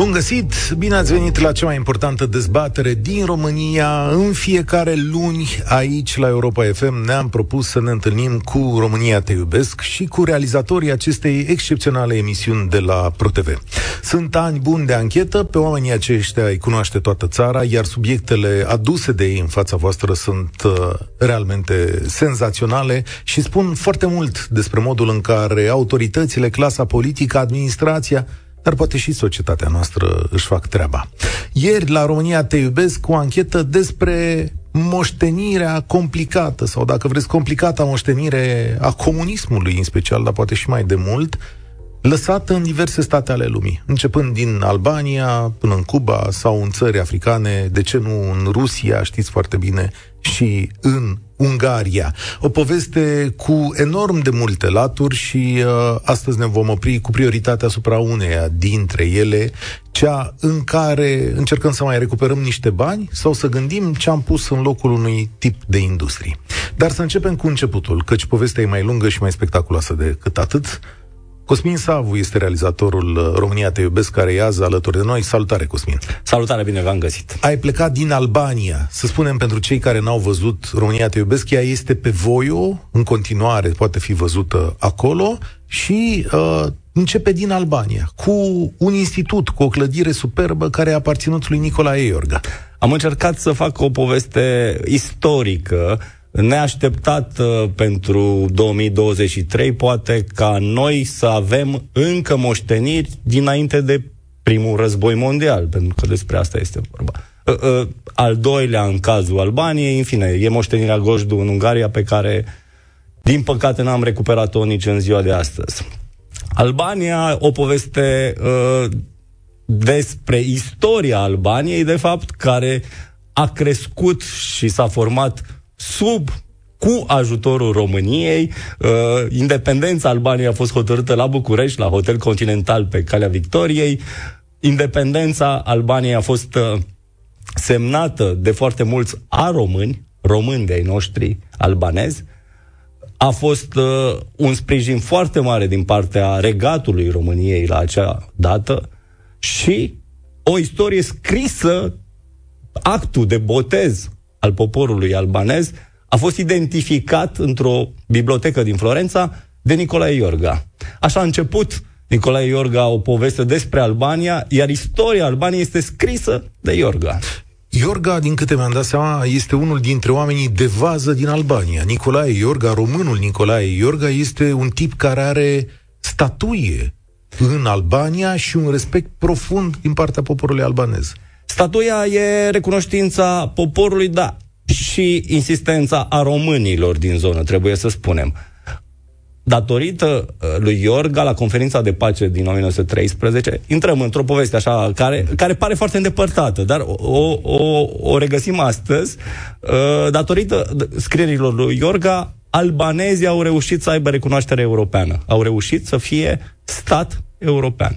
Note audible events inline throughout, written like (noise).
Bun găsit! Bine ați venit la cea mai importantă dezbatere din România. În fiecare luni, aici, la Europa FM, ne-am propus să ne întâlnim cu România Te Iubesc și cu realizatorii acestei excepționale emisiuni de la ProTV. Sunt ani buni de anchetă, pe oamenii aceștia îi cunoaște toată țara, iar subiectele aduse de ei în fața voastră sunt uh, realmente senzaționale și spun foarte mult despre modul în care autoritățile, clasa politică, administrația, dar poate și societatea noastră își fac treaba. Ieri, la România Te Iubesc, o anchetă despre moștenirea complicată, sau dacă vreți, complicata moștenire a comunismului în special, dar poate și mai de mult, lăsată în diverse state ale lumii, începând din Albania până în Cuba sau în țări africane, de ce nu în Rusia, știți foarte bine, și în Ungaria. O poveste cu enorm de multe laturi și uh, astăzi ne vom opri cu prioritatea asupra uneia dintre ele, cea în care încercăm să mai recuperăm niște bani sau să gândim ce am pus în locul unui tip de industrie. Dar să începem cu începutul, căci povestea e mai lungă și mai spectaculoasă decât atât. Cosmin Savu este realizatorul uh, România Te Iubesc, care iază alături de noi. Salutare, Cosmin! Salutare, bine v-am găsit! Ai plecat din Albania. Să spunem pentru cei care n-au văzut România Te Iubesc, ea este pe Voio, în continuare poate fi văzută acolo și uh, începe din Albania, cu un institut, cu o clădire superbă care a aparținut lui Nicolae Iorga. Am încercat să fac o poveste istorică neașteptat uh, pentru 2023, poate ca noi să avem încă moșteniri dinainte de primul război mondial, pentru că despre asta este vorba. Uh, uh, al doilea în cazul Albaniei, în fine, e moștenirea Gojdu în Ungaria pe care, din păcate, n-am recuperat-o nici în ziua de astăzi. Albania, o poveste uh, despre istoria Albaniei, de fapt, care a crescut și s-a format sub cu ajutorul României. Uh, independența Albaniei a fost hotărâtă la București, la Hotel Continental pe Calea Victoriei. Independența Albaniei a fost uh, semnată de foarte mulți a români, români de ai noștri albanezi. A fost uh, un sprijin foarte mare din partea regatului României la acea dată și o istorie scrisă, actul de botez al poporului albanez a fost identificat într-o bibliotecă din Florența de Nicolae Iorga. Așa a început Nicolae Iorga o poveste despre Albania, iar istoria Albaniei este scrisă de Iorga. Iorga, din câte mi-am dat seama, este unul dintre oamenii de vază din Albania. Nicolae Iorga, românul Nicolae Iorga, este un tip care are statuie în Albania și un respect profund din partea poporului albanez. Statuia e recunoștința poporului, da, și insistența a românilor din zonă, trebuie să spunem. Datorită uh, lui Iorga, la conferința de pace din 1913, intrăm într-o poveste așa, care, care pare foarte îndepărtată, dar o, o, o regăsim astăzi. Uh, datorită scrierilor lui Iorga, albanezii au reușit să aibă recunoaștere europeană. Au reușit să fie stat european.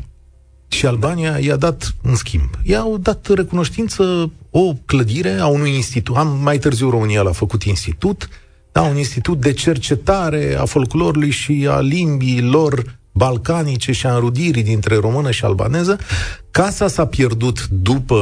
Și Albania i-a dat în schimb. I-au dat recunoștință o clădire a unui institut. Am mai târziu România l-a făcut institut, da, un institut de cercetare a folclorului și a limbii lor balcanice și a înrudirii dintre română și albaneză. Casa s-a pierdut după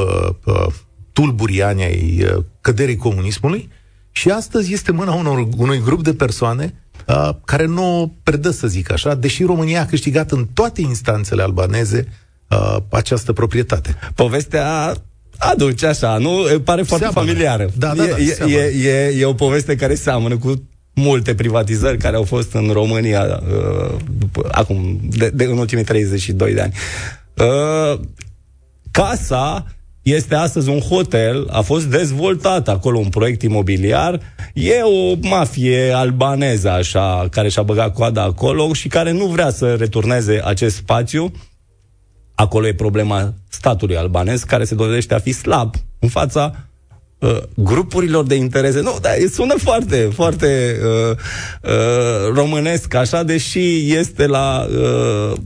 uh, tulburii ani ai uh, căderii comunismului și astăzi este mâna unor, unui grup de persoane uh, care nu o predă, să zic așa, deși România a câștigat în toate instanțele albaneze uh, această proprietate. Povestea aduce așa, nu? Pare foarte seamănă. familiară. Da, da, da, e, e, e, e o poveste care seamănă cu multe privatizări care au fost în România uh, după, acum, de, de, în ultimii 32 de ani. Uh, casa este astăzi un hotel, a fost dezvoltat acolo un proiect imobiliar, e o mafie albaneză așa, care și-a băgat coada acolo și care nu vrea să returneze acest spațiu Acolo e problema statului albanez, care se dovedește a fi slab în fața uh, grupurilor de interese. Nu, dar sună foarte, foarte uh, uh, românesc așa, deși este la uh,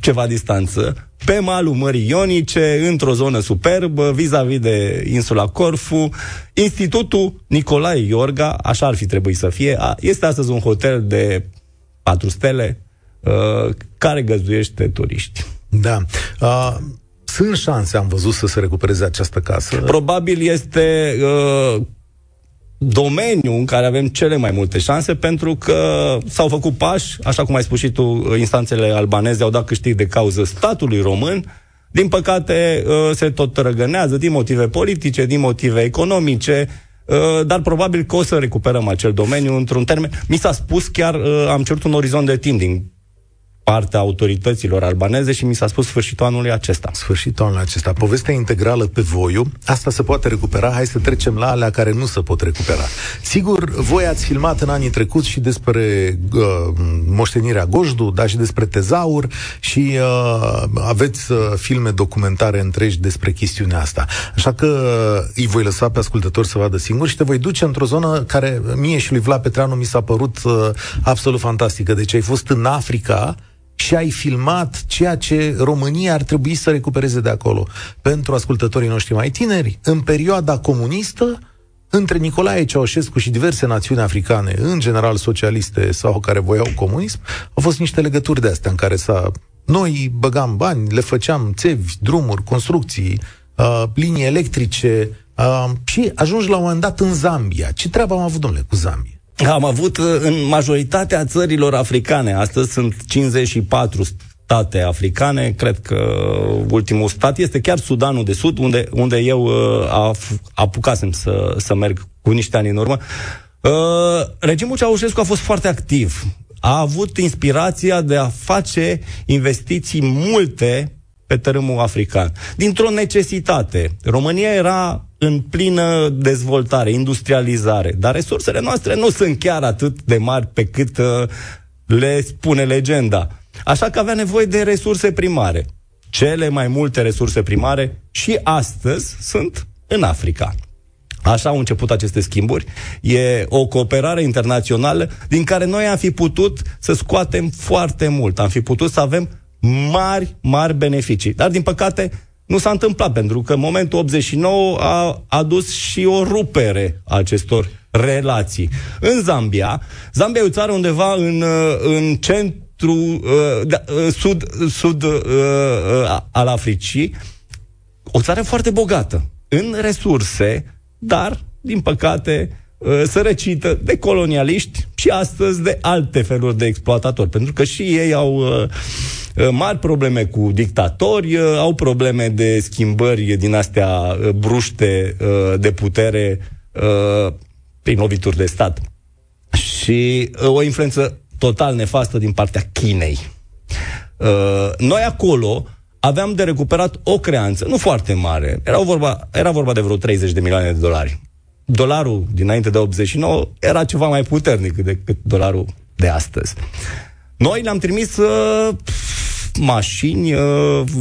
ceva distanță pe malul Mării Ionice, într-o zonă superbă, vis-a-vis de insula Corfu. Institutul Nicolae Iorga, așa ar fi trebuit să fie, este astăzi un hotel de patru stele uh, care găzduiește turiști. Da. Uh, sunt șanse, am văzut, să se recupereze această casă? Probabil este uh, domeniu în care avem cele mai multe șanse pentru că s-au făcut pași, așa cum ai spus și tu, instanțele albaneze au dat câștig de cauză statului român, din păcate uh, se tot răgănează din motive politice, din motive economice, uh, dar probabil că o să recuperăm acel domeniu într-un termen. Mi s-a spus chiar, uh, am cerut un orizont de timp din partea autorităților albaneze și mi s-a spus sfârșitul anului acesta. Sfârșitul anului acesta. Povestea integrală pe voiu, asta se poate recupera, hai să trecem la alea care nu se pot recupera. Sigur, voi ați filmat în anii trecuți și despre uh, moștenirea Gojdu, dar și despre tezaur și uh, aveți uh, filme documentare întregi despre chestiunea asta. Așa că uh, îi voi lăsa pe ascultători să vadă singur și te voi duce într-o zonă care mie și lui Vlad Petreanu mi s-a părut uh, absolut fantastică. Deci ai fost în Africa, și ai filmat ceea ce România ar trebui să recupereze de acolo. Pentru ascultătorii noștri mai tineri, în perioada comunistă, între Nicolae Ceaușescu și diverse națiuni africane, în general socialiste sau care voiau comunism, au fost niște legături de astea în care s-a... Noi băgam bani, le făceam țevi, drumuri, construcții, uh, linii electrice uh, și ajungi la un moment dat în Zambia. Ce treabă am avut, domnule, cu Zambia? Am avut uh, în majoritatea țărilor africane, astăzi sunt 54 state africane, cred că ultimul stat este chiar Sudanul de Sud, unde, unde eu uh, apucasem să, să merg cu niște ani în urmă. Uh, regimul Ceaușescu a fost foarte activ. A avut inspirația de a face investiții multe pe tărâmul african. Dintr-o necesitate. România era în plină dezvoltare, industrializare, dar resursele noastre nu sunt chiar atât de mari pe cât uh, le spune legenda. Așa că avea nevoie de resurse primare. Cele mai multe resurse primare și astăzi sunt în Africa. Așa au început aceste schimburi. E o cooperare internațională din care noi am fi putut să scoatem foarte mult. Am fi putut să avem mari, mari beneficii. Dar, din păcate, nu s-a întâmplat, pentru că în momentul 89 a adus și o rupere a acestor relații. În Zambia, Zambia e o țară undeva în, în centru, uh, da, uh, sud, sud uh, al Africii, o țară foarte bogată în resurse, dar, din păcate, sărăcită de colonialiști și astăzi de alte feluri de exploatatori, pentru că și ei au Uh, mari probleme cu dictatori, uh, au probleme de schimbări din astea uh, bruște de putere prin lovituri de stat. Și o influență total nefastă din partea Chinei. Noi acolo aveam de recuperat o creanță, nu foarte mare, era vorba, era vorba de vreo 30 de milioane de dolari. Dolarul dinainte de 89 era ceva mai puternic decât dolarul de astăzi. Noi le-am trimis uh, mașini, uh,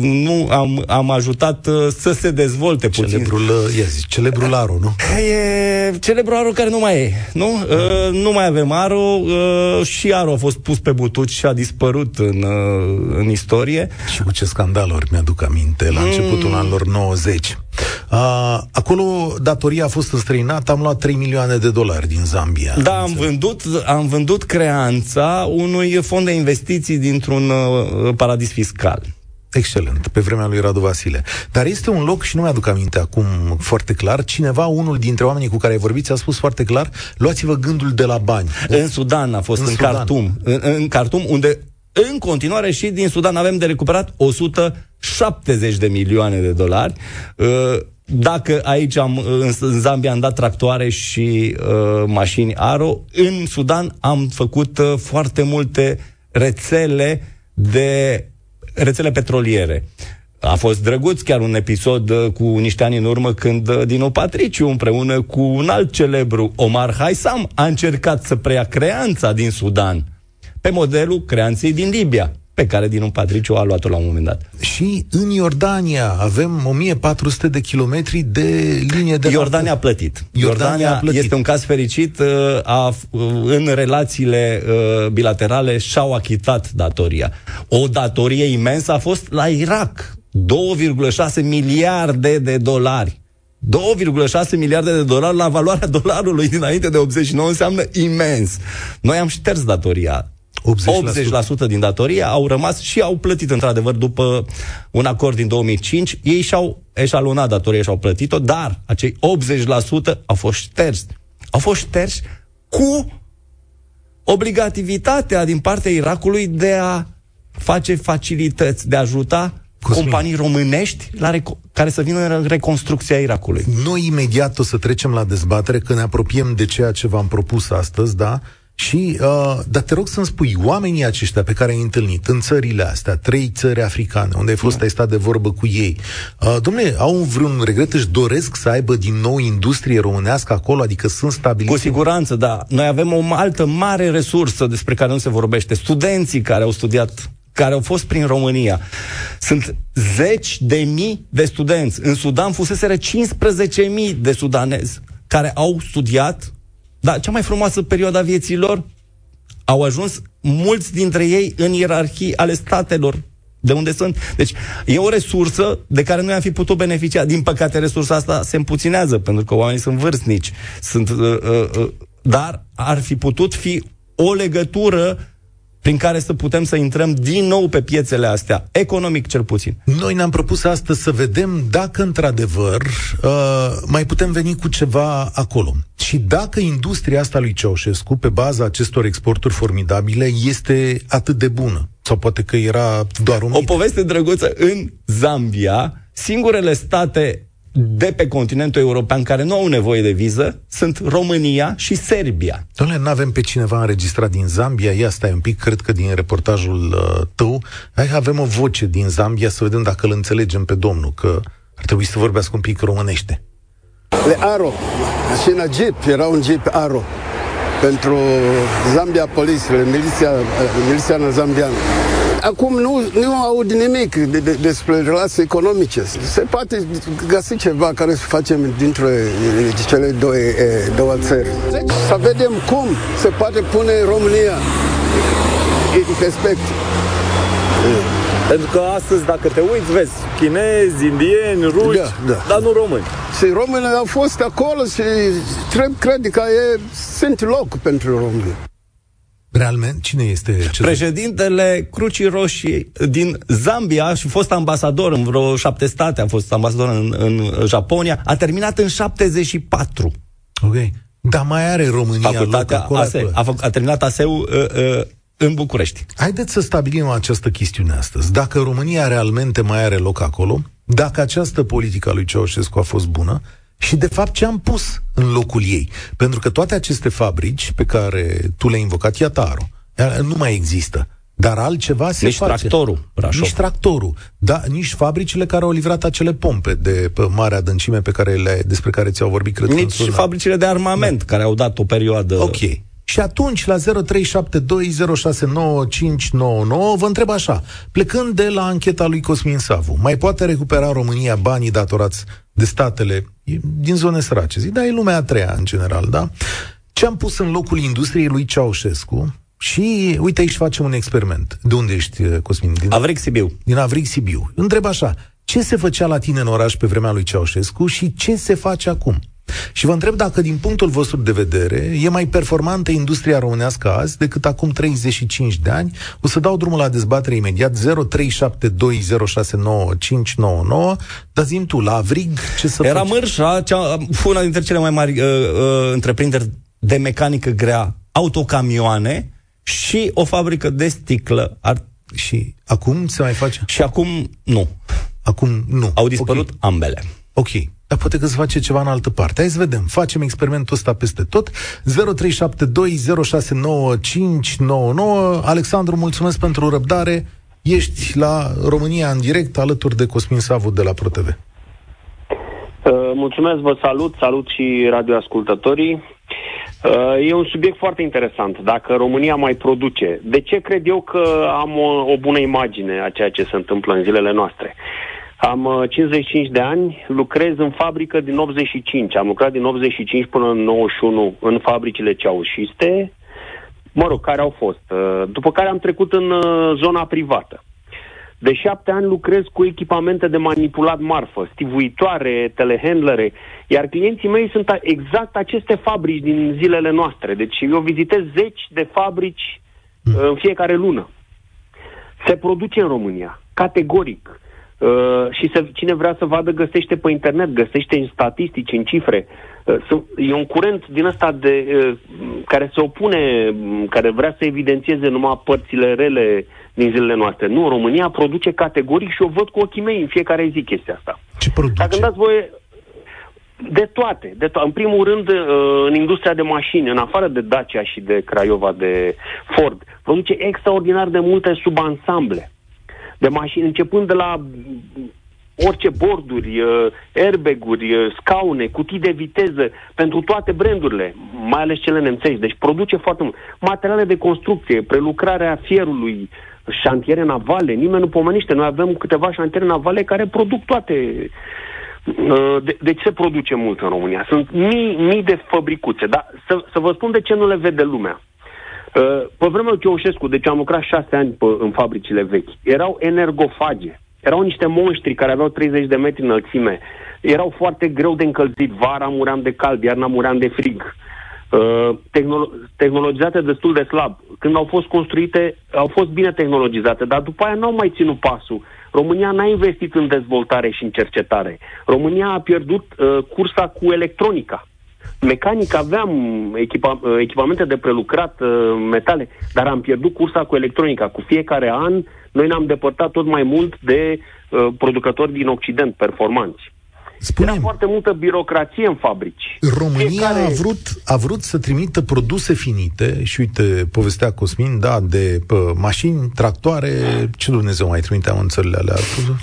nu am, am ajutat uh, să se dezvolte puțin. Celebrul, uh, ia zi, celebrul Aro, nu? E celebrul Aro care nu mai e, nu? Uh, nu mai avem Aro, uh, și Aro a fost pus pe butuci și a dispărut în, uh, în istorie. Și cu ce scandaluri mi-aduc aminte, la mm. începutul anilor 90. Uh, acolo datoria a fost înstrăinată, am luat 3 milioane de dolari din Zambia. Da, am vândut, am vândut creanța unui fond de investiții dintr-un uh, paradis fiscal. Excelent, pe vremea lui Radu Vasile. Dar este un loc, și nu mi-aduc aminte acum foarte clar, cineva, unul dintre oamenii cu care ai vorbit, a spus foarte clar, luați-vă gândul de la bani. În Sudan a fost, în, în Khartoum. În, în Khartoum, unde în continuare și din Sudan avem de recuperat 170 de milioane de dolari. Uh, dacă aici am, în Zambia am dat tractoare și uh, mașini Aro, în Sudan am făcut uh, foarte multe rețele de rețele petroliere. A fost drăguț chiar un episod uh, cu niște ani în urmă când uh, Dinu Patriciu împreună cu un alt celebru, Omar Haisam, a încercat să preia creanța din Sudan pe modelul creanței din Libia. Pe care din un patriciu a luat-o la un moment dat. Și în Iordania avem 1400 de kilometri de linie de Iordania a plătit. Iordania, Iordania a plătit. este un caz fericit. Uh, a, uh, în relațiile uh, bilaterale și-au achitat datoria. O datorie imensă a fost la Irak. 2,6 miliarde de dolari. 2,6 miliarde de dolari la valoarea dolarului dinainte de 89 înseamnă imens. Noi am șters datoria 80%. 80% din datorie au rămas și au plătit într-adevăr după un acord din 2005. Ei și-au eșalonat datoria și au plătit-o, dar acei 80% au fost șterși. Au fost șterși cu obligativitatea din partea Irakului de a face facilități, de a ajuta Cosmin. companii românești la reco- care să vină în reconstrucția Irakului. Noi imediat o să trecem la dezbatere, că ne apropiem de ceea ce v-am propus astăzi, da? Și, uh, dar te rog să-mi spui, oamenii aceștia pe care ai întâlnit în țările astea, trei țări africane, unde ai fost, da. ai stat de vorbă cu ei, uh, domnule, au vreun regret, își doresc să aibă din nou industrie românească acolo, adică sunt stabiliți? Cu siguranță, da. Noi avem o altă mare resursă despre care nu se vorbește. Studenții care au studiat care au fost prin România. Sunt zeci de mii de studenți. În Sudan fuseseră 15 mii de sudanezi care au studiat dar cea mai frumoasă perioadă a vieții lor au ajuns mulți dintre ei în ierarhii ale statelor de unde sunt. Deci e o resursă de care noi am fi putut beneficia. Din păcate, resursa asta se împuținează, pentru că oamenii sunt vârstnici. Sunt, uh, uh, uh, dar ar fi putut fi o legătură prin care să putem să intrăm din nou pe piețele astea, economic cel puțin. Noi ne-am propus astăzi să vedem dacă într-adevăr uh, mai putem veni cu ceva acolo. Și dacă industria asta lui Ceaușescu, pe baza acestor exporturi formidabile, este atât de bună. Sau poate că era doar un O poveste drăguță. În Zambia, singurele state de pe continentul european care nu au nevoie de viză sunt România și Serbia. Doamne, nu avem pe cineva înregistrat din Zambia? Ia stai un pic, cred că din reportajul uh, tău. Hai, avem o voce din Zambia să vedem dacă îl înțelegem pe domnul, că ar trebui să vorbească un pic românește. Le Aro, și în Jeep, era un Jeep Aro pentru Zambia Police, miliția, uh, miliția zambiană. Acum nu, nu aud nimic de, de, despre relații economice. Se poate găsi ceva care să facem dintre cele două, două țări. Deci, să vedem cum se poate pune România în perspectivă. Pentru că astăzi, dacă te uiți, vezi chinezi, indieni, ruși, da, da. dar nu români. Și românii au fost acolo și trebuie, cred că e, sunt loc pentru români. Realmente, cine este? Ce Președintele Crucii Roșii din Zambia și fost ambasador în vreo șapte state, a fost ambasador în, în Japonia, a terminat în 74. Ok. Dar mai are România Facultatea loc ASE, a, a terminat ASEU uh, uh, în București. Haideți să stabilim această chestiune astăzi. Dacă România realmente mai are loc acolo, dacă această politică a lui Ceaușescu a fost bună, și de fapt ce am pus în locul ei. Pentru că toate aceste fabrici pe care tu le-ai invocat, Iataru, nu mai există. Dar altceva se nici face. tractorul, Brașov. Nici tractorul. Da, nici fabricile care au livrat acele pompe de pe mare adâncime pe care le, despre care ți-au vorbit, cred Nici fabricile de armament, da. care au dat o perioadă... Ok. Și atunci, la 0372069599, vă întreb așa, plecând de la ancheta lui Cosmin Savu, mai poate recupera România banii datorați de statele din zone sărace? Zic, da, e lumea a treia, în general, da? Ce am pus în locul industriei lui Ceaușescu, și uite aici facem un experiment. De unde ești, Cosmin? Din Avric Sibiu. Din Avric Sibiu. Întreb așa, ce se făcea la tine în oraș pe vremea lui Ceaușescu și ce se face acum? Și vă întreb dacă, din punctul vostru de vedere, e mai performantă industria românească azi decât acum 35 de ani. O să dau drumul la dezbatere imediat 0372069599. Dar zim tu, la Avrig, ce să Era faci? Mărșa, cea, una dintre cele mai mari uh, uh, întreprinderi de mecanică grea, autocamioane și o fabrică de sticlă. Ar... Și acum se mai face? Și acum nu. Acum nu. Au dispărut okay. ambele. Ok. Dar poate că se face ceva în altă parte. Hai să vedem. Facem experimentul ăsta peste tot. 0372069599. Alexandru, mulțumesc pentru răbdare. Ești la România în direct alături de Cosmin Savu de la ProTV. Uh, mulțumesc, vă salut, salut și radioascultătorii. Uh, e un subiect foarte interesant. Dacă România mai produce, de ce cred eu că am o, o bună imagine a ceea ce se întâmplă în zilele noastre? Am 55 uh, de ani, lucrez în fabrică din 85. Am lucrat din 85 până în 91 în fabricile ceaușiste, mă rog, care au fost. Uh, după care am trecut în zona privată. De șapte ani lucrez cu echipamente de manipulat marfă, stivuitoare, telehandlere, iar clienții mei sunt exact aceste fabrici din zilele noastre. Deci eu vizitez zeci de fabrici mm. în fiecare lună. Se produce în România, categoric. Uh, și să, cine vrea să vadă, găsește pe internet, găsește în statistici, în cifre. Uh, e un curent din ăsta de, uh, care se opune, care vrea să evidențieze numai părțile rele din zilele noastre. Nu, România produce categoric și o văd cu ochii mei în fiecare zi chestia asta. Ce produce? Dacă îmi dați voie, de toate. De to- în primul rând, uh, în industria de mașini, în afară de Dacia și de Craiova, de Ford, produce extraordinar de multe subansamble de mașini, începând de la orice borduri, uh, airbag-uri, uh, scaune, cutii de viteză, pentru toate brandurile, mai ales cele nemțești. Deci produce foarte mult. Materiale de construcție, prelucrarea fierului, șantiere navale, nimeni nu pomenește. Noi avem câteva șantiere navale care produc toate. Uh, de, deci se produce mult în România. Sunt mii, mii de fabricuțe. Dar să, să vă spun de ce nu le vede lumea. Uh, pe vremea lui Ceaușescu, deci am lucrat șase ani pe, în fabricile vechi, erau energofage. Erau niște monștri care aveau 30 de metri înălțime. Erau foarte greu de încălzit. Vara muream de cald, iarna muream de frig. Uh, Uh, tehnolo- tehnologizate destul de slab. Când au fost construite, au fost bine tehnologizate, dar după aia n-au mai ținut pasul. România n-a investit în dezvoltare și în cercetare. România a pierdut uh, cursa cu electronica. Mecanic aveam echipa- uh, echipamente de prelucrat uh, metale, dar am pierdut cursa cu electronica. Cu fiecare an, noi ne-am depărtat tot mai mult de uh, producători din Occident performanți. Spune Era foarte multă birocrație în fabrici. România Fiecare... a, vrut, a vrut să trimită produse finite și uite, povestea Cosmin, da, de pă, mașini, tractoare, ce Dumnezeu mai trimiteam în țările alea?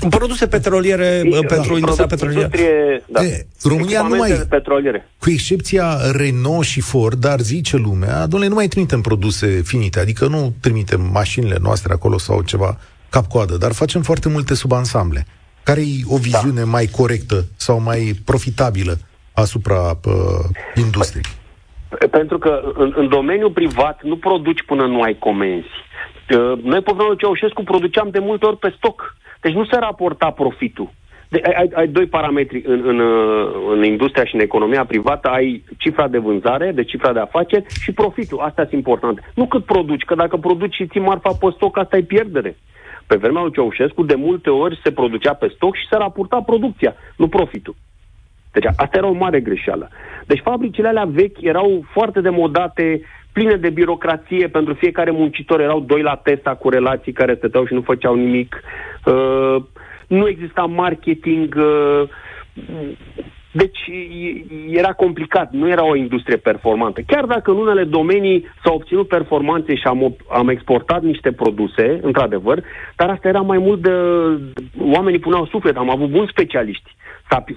Produse petroliere e, pentru da, industria petrolieră. Industrie, da. E, România nu mai, petroliere. cu excepția Renault și Ford, dar zice lumea, domnule, nu mai trimitem produse finite, adică nu trimitem mașinile noastre acolo sau ceva cap-coadă, dar facem foarte multe subansamble. Care e o viziune da. mai corectă sau mai profitabilă asupra uh, industriei? Pentru că în, în domeniul privat nu produci până nu ai comenzi. Uh, noi, pe vremea Ceaușescu, produceam de multe ori pe stoc. Deci nu se raporta profitul. De, ai, ai, ai doi parametri în, în, uh, în industria și în economia privată. Ai cifra de vânzare, de cifra de afaceri și profitul. Asta sunt important. Nu cât produci, că dacă produci și ții marfa pe stoc, asta e pierdere. Pe vremea lui Ceaușescu, de multe ori se producea pe stoc și se raporta producția, nu profitul. Deci asta era o mare greșeală. Deci fabricile alea vechi erau foarte demodate, pline de birocrație, pentru fiecare muncitor erau doi la testa cu relații care stăteau și nu făceau nimic. Uh, nu exista marketing. Uh, deci era complicat, nu era o industrie performantă. Chiar dacă în unele domenii s-au obținut performanțe și am, am exportat niște produse, într-adevăr, dar asta era mai mult de... Oamenii puneau suflet, am avut buni specialiști.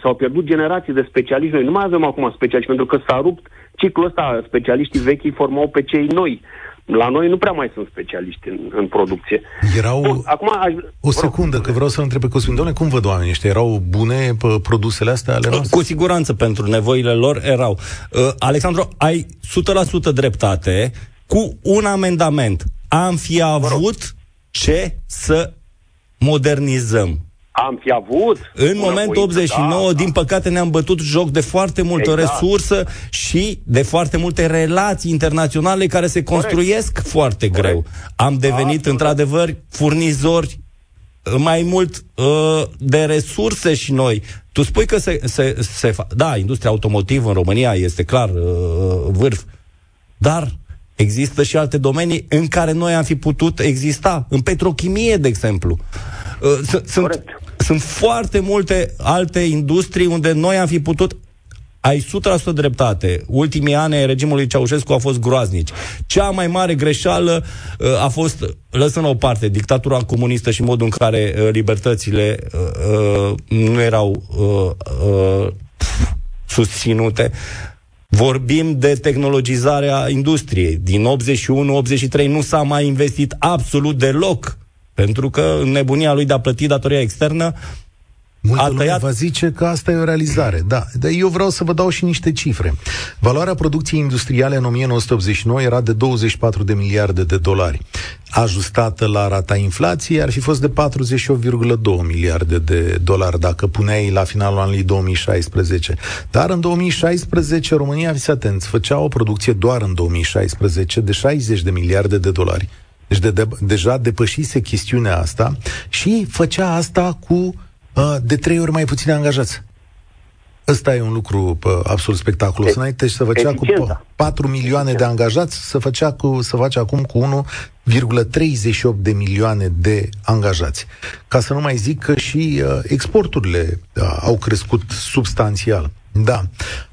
S-au pierdut generații de specialiști noi. Nu mai avem acum specialiști, pentru că s-a rupt ciclul ăsta. Specialiștii vechi formau pe cei noi. La noi nu prea mai sunt specialiști în, în producție. Erau... Bun, acum aș... O secundă, că vreau să întreb pe Cosmin. Doamne, cum văd oamenii ăștia? Erau bune pe produsele astea ale noastre? Cu siguranță, pentru nevoile lor erau. Uh, Alexandru, ai 100% dreptate cu un amendament. Am fi avut ce să modernizăm. Am fi avut. În momentul 89, da, din păcate, ne-am bătut joc de foarte multă exact. resursă și de foarte multe relații internaționale care se construiesc Corect. foarte Corect. greu. Am devenit, da, într-adevăr, furnizori uh, mai mult uh, de resurse și noi. Tu spui că se, se, se fa- Da, industria automotivă în România este clar uh, vârf, dar există și alte domenii în care noi am fi putut exista. În petrochimie, de exemplu. Uh, sunt, sunt foarte multe alte industrii unde noi am fi putut ai 100% dreptate. Ultimii ani ai regimului Ceaușescu au fost groaznici. Cea mai mare greșeală uh, a fost, lăsând la o parte, dictatura comunistă și modul în care uh, libertățile uh, uh, nu erau uh, uh, susținute. Vorbim de tehnologizarea industriei. Din 81-83 nu s-a mai investit absolut deloc, pentru că nebunia lui de a plăti datoria externă Multă a tăiat... va zice că asta e o realizare. Da, dar eu vreau să vă dau și niște cifre. Valoarea producției industriale în 1989 era de 24 de miliarde de dolari. Ajustată la rata inflației ar fi fost de 48,2 miliarde de dolari dacă puneai la finalul anului 2016. Dar în 2016 România, fiți atenți, făcea o producție doar în 2016 de 60 de miliarde de dolari. Deci de, de, deja depășise chestiunea asta și făcea asta cu de trei ori mai puține angajați. Ăsta e un lucru pă, absolut spectaculos. E, Înainte să făcea cu 4 milioane de angajați, să, făcea cu, să face acum cu 1,38 de milioane de angajați. Ca să nu mai zic că și uh, exporturile uh, au crescut substanțial. Da.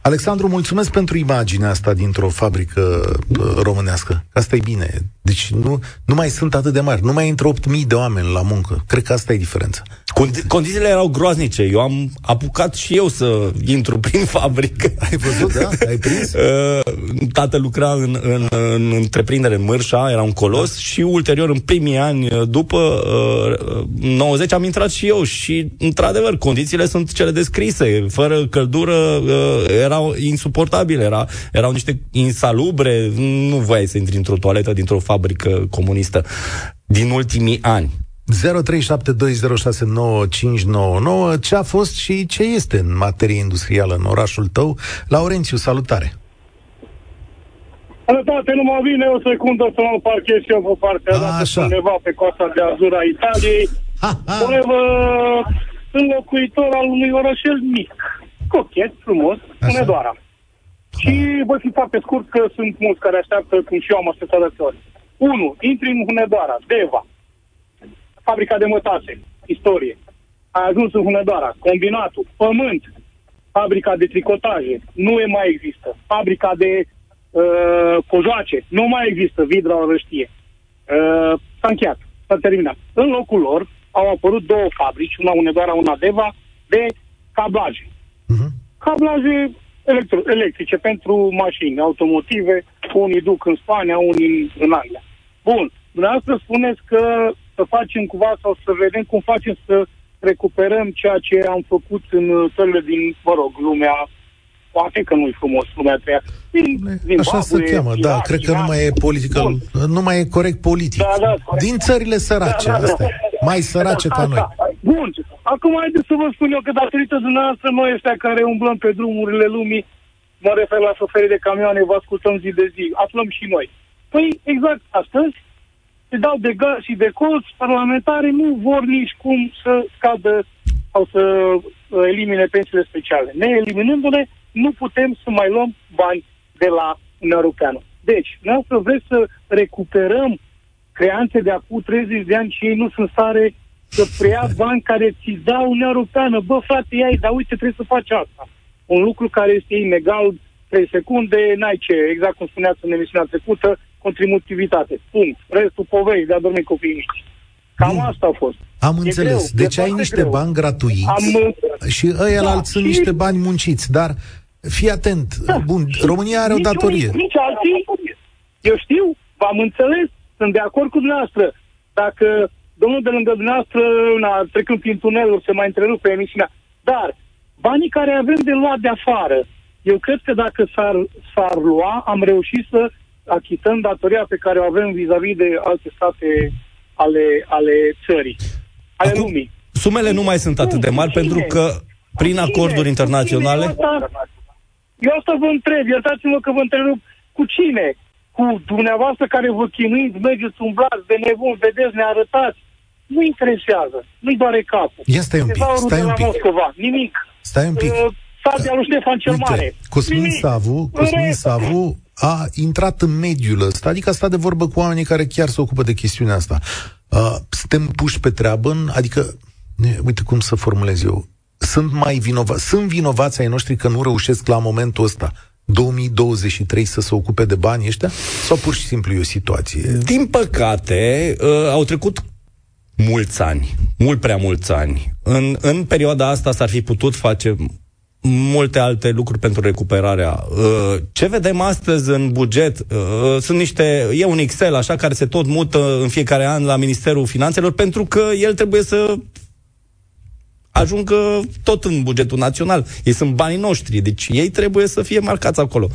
Alexandru, mulțumesc pentru imaginea asta dintr-o fabrică uh, românească. Asta e bine. Deci nu, nu mai sunt atât de mari. Nu mai intră 8.000 de oameni la muncă. Cred că asta e diferența. Condi- condițiile erau groaznice. Eu am apucat și eu să intru prin (laughs) fabrică. Ai văzut, da? Ai prins? (laughs) Uh, tată lucra în, în, în întreprindere în Mărșa, era un colos da. și ulterior, în primii ani, după uh, 90, am intrat și eu și, într-adevăr, condițiile sunt cele descrise. Fără căldură uh, erau insuportabile, era, erau niște insalubre, nu voiai să intri într-o toaletă dintr-o fabrică comunistă din ultimii ani. 0372069599 ce a fost și ce este în materie industrială în orașul tău. Laurențiu, salutare! Sănătate, numai vine o secundă să mă parchez și eu pe partea asta undeva pe coasta de azur a Italiei. Uneva sunt locuitor al unui orășel mic, cochet, frumos, Hunedoara. Și voi fi foarte scurt că sunt mulți care așteaptă, cum și eu am așteptat de ori. 1. Intri în Hunedoara, Deva, fabrica de mătase, istorie. A ajuns în Hunedoara, combinatul, pământ, fabrica de tricotaje, nu e mai există. Fabrica de uh, cojoace, nu mai există, Vidra o răștie. Uh, s-a încheiat, s-a terminat. În locul lor au apărut două fabrici, una Hunedoara, una Deva, de cablaje. Uh-huh. Cablaje electro- electrice pentru mașini, automotive, unii duc în Spania, unii în Anglia. Bun, dumneavoastră spuneți că să facem cumva sau să vedem cum facem să recuperăm ceea ce am făcut în țările din, mă rog, lumea poate că nu-i frumos lumea treia. Din Zimbabwe, Așa se cheamă, da, Irak, cred că nu mai e politică, nu mai e corect politic. Da, da, corect. Din țările sărace, da, da, astea, da. Mai sărace da, ca noi. Bun, acum haideți să vă spun eu că datorită dumneavoastră noi ăștia care umblăm pe drumurile lumii, mă refer la șoferii de camioane, vă ascultăm zi de zi, aflăm și noi. Păi exact astăzi se dau de gaz și de colț, parlamentarii nu vor nici cum să scadă sau să uh, elimine pensiile speciale. Ne eliminându-le, nu putem să mai luăm bani de la Uniunea Europeană. Deci, noi să vreți să recuperăm creanțe de acum 30 de ani și ei nu sunt stare să preia (laughs) bani care ți dau Uniunea Europeană. Bă, frate, ia dar uite, trebuie să faci asta. Un lucru care este inegal 3 secunde, n-ai ce, exact cum spuneați în emisiunea trecută, contributivitate. Punct. Restul povești de a dormi copiii mici. Cam Bun. asta a fost. Am e înțeles. Greu, deci ai niște greu. bani gratuiți Am, și ăia da, sunt și... niște bani munciți, dar fii atent. Da. Bun, România are nici o datorie. Unii, nici alții, eu știu, v-am înțeles, sunt de acord cu dumneavoastră. Dacă domnul de lângă dumneavoastră, na, trecând prin tuneluri, se mai întrerupe emisiunea. Dar banii care avem de luat de afară, eu cred că dacă s-ar, s-ar lua, am reușit să achităm datoria pe care o avem vis-a-vis de alte state ale, ale țării, ale Acum, lumii. Sumele nu mai sunt atât de mari cine? pentru că prin acorduri internaționale... Eu asta, eu asta vă întreb, iertați-mă că vă întreb cu cine? Cu dumneavoastră care vă chinuiți, mergeți, umblați de nebun, vedeți, ne arătați. Nu interesează, nu-i doare capul. Ia stai un pic, stai un pic. Moscova, nimic. Stai un pic. Uh, Sabia lui Ștefan cel Uite, Mare. Cosmin Savu, Cosmin Savu a intrat în mediul ăsta, adică a stat de vorbă cu oamenii care chiar se ocupă de chestiunea asta. Uh, suntem puși pe treabă, în, adică, uite cum să formulez eu, sunt mai vinovați, sunt vinovați ai noștri că nu reușesc la momentul ăsta 2023 să se ocupe de bani ăștia? Sau pur și simplu e o situație? Din păcate, uh, au trecut mulți ani, mult prea mulți ani. În, în perioada asta s-ar fi putut face multe alte lucruri pentru recuperarea. Uh, ce vedem astăzi în buget uh, sunt niște, e un Excel așa care se tot mută în fiecare an la Ministerul Finanțelor pentru că el trebuie să ajungă tot în bugetul național. Ei sunt banii noștri, deci ei trebuie să fie marcați acolo.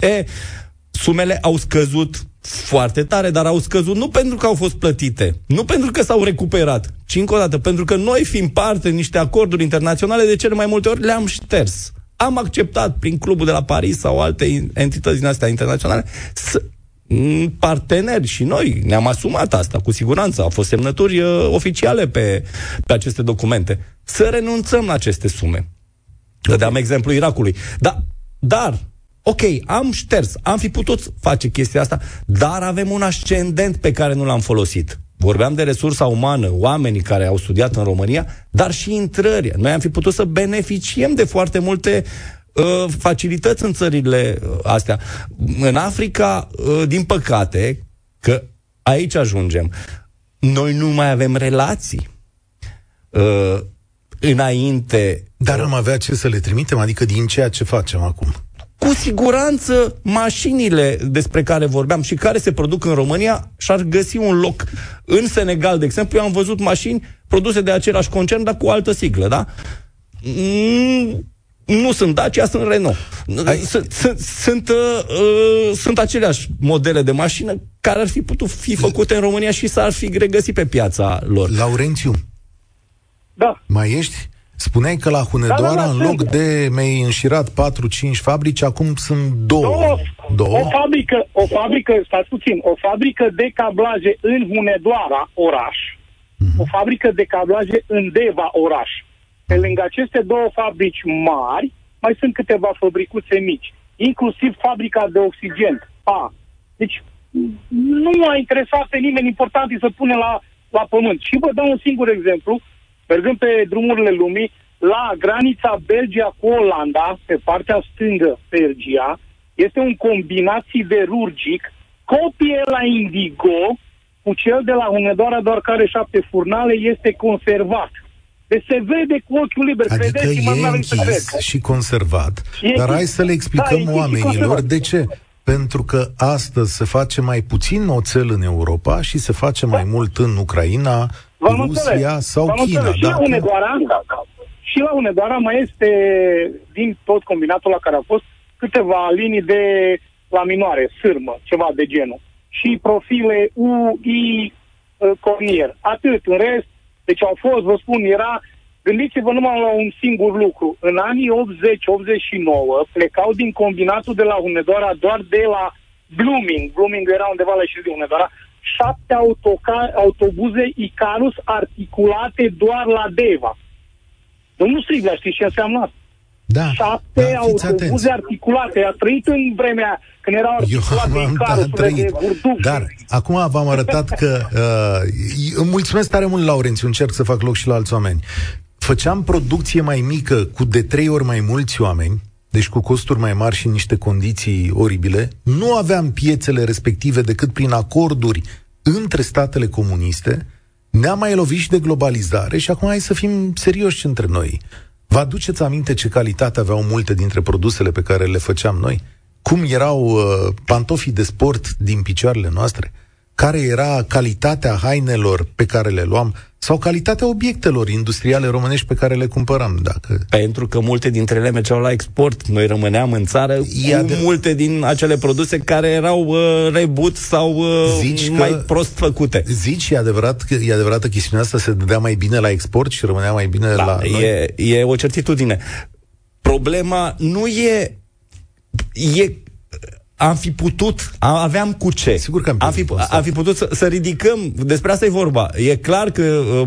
E, sumele au scăzut foarte tare, dar au scăzut nu pentru că au fost plătite, nu pentru că s-au recuperat, ci încă o dată, pentru că noi, fiind parte în niște acorduri internaționale, de cele mai multe ori le-am șters. Am acceptat prin clubul de la Paris sau alte entități din astea internaționale să, parteneri și noi ne-am asumat asta, cu siguranță. Au fost semnături uh, oficiale pe, pe aceste documente. Să renunțăm la aceste sume. Dădeam exemplu Irakului. Da, dar Ok, am șters, am fi putut face chestia asta, dar avem un ascendent pe care nu l-am folosit. Vorbeam de resursa umană, oamenii care au studiat în România, dar și intrări. Noi am fi putut să beneficiem de foarte multe uh, facilități în țările uh, astea. În Africa, uh, din păcate, că aici ajungem, noi nu mai avem relații. Uh, înainte... Dar am avea ce să le trimitem? Adică din ceea ce facem acum? cu siguranță mașinile despre care vorbeam și care se produc în România și-ar găsi un loc. În Senegal, de exemplu, eu am văzut mașini produse de același concern, dar cu altă siglă, da? Mm, nu sunt Dacia, sunt Renault. Sunt, sunt, sunt, uh, sunt aceleași modele de mașină care ar fi putut fi făcute în România și s-ar fi regăsit pe piața lor. Laurențiu. Da. Mai ești? Spuneai că la Hunedoara, da, da, da, în loc de mi-ai înșirat 4-5 fabrici, acum sunt două. două. două. O fabrică, o fabrică, stați puțin, o fabrică de cablaje în Hunedoara, oraș, uh-huh. o fabrică de cablaje în Deva, oraș. Pe lângă aceste două fabrici mari, mai sunt câteva fabricuțe mici, inclusiv fabrica de oxigen, A. Deci, nu a interesat pe nimeni, important să pune la, la pământ. Și vă dau un singur exemplu, mergând pe drumurile lumii, la granița Belgia cu Olanda, pe partea stângă Belgia, este un combinat siderurgic, copie la Indigo, cu cel de la Hunedoara, doar care șapte furnale, este conservat. Deci se vede cu ochiul liber. Adică e închis și conservat. E dar hai să le explicăm da, oamenilor de ce. Pentru că astăzi se face mai puțin oțel în Europa și se face mai da. mult în Ucraina, V-am Rusia înțeles. sau V-am China. Și, da. la Unedoara, și la Unedoara mai este, din tot combinatul la care a fost, câteva linii de laminoare, sârmă, ceva de genul. Și profile U, I, uh, cornier. Atât. În rest, deci au fost, vă spun, era Gândiți-vă numai la un singur lucru. În anii 80-89 plecau din combinatul de la Hunedoara doar de la Blooming. Blooming era undeva la ieșire de Hunedoara șapte autoca- autobuze Icarus articulate doar la Deva. Domnul Striglea, știți ce înseamnă asta? Da, șapte da, autobuze atenți. articulate. A trăit în vremea când erau articulate Eu Icarus de burduc. Dar acum v-am arătat că... Uh, îmi mulțumesc tare mult, Laurențiu, încerc să fac loc și la alți oameni. Făceam producție mai mică cu de trei ori mai mulți oameni, deci cu costuri mai mari și niște condiții oribile, nu aveam piețele respective decât prin acorduri între statele comuniste, ne-am mai lovit și de globalizare și acum hai să fim serioși între noi. Vă aduceți aminte ce calitate aveau multe dintre produsele pe care le făceam noi? Cum erau uh, pantofii de sport din picioarele noastre? Care era calitatea hainelor pe care le luam? sau calitatea obiectelor industriale românești pe care le cumpărăm. Dacă... Pentru că multe dintre ele mergeau la export. Noi rămâneam în țară e cu de... multe din acele produse care erau uh, rebut sau uh, zici mai că... prost făcute. Zici, e adevărat că e adevărată chestiunea asta, se dădea mai bine la export și rămânea mai bine da, la noi? E, e o certitudine. Problema nu e e am fi putut, aveam cu ce. Sigur că am, am, fi, am fi putut să, să ridicăm, despre asta e vorba. E clar că uh,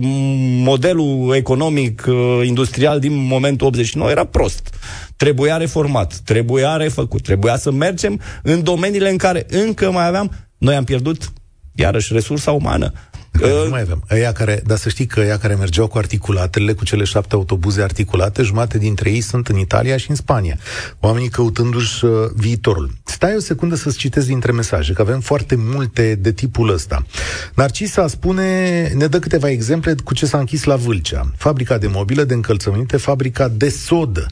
modelul economic uh, industrial din momentul 89 era prost. Trebuia reformat, trebuia refăcut, trebuia să mergem în domeniile în care încă mai aveam, noi am pierdut iarăși resursa umană. Care nu mai avem. Aia care, dar să știi că ăia care mergeau cu articulatele, cu cele șapte autobuze articulate, jumate dintre ei sunt în Italia și în Spania. Oamenii căutându-și uh, viitorul. Stai o secundă să-ți citesc dintre mesaje, că avem foarte multe de tipul ăsta. Narcisa spune, ne dă câteva exemple cu ce s-a închis la Vâlcea. Fabrica de mobilă, de încălțăminte, fabrica de sodă.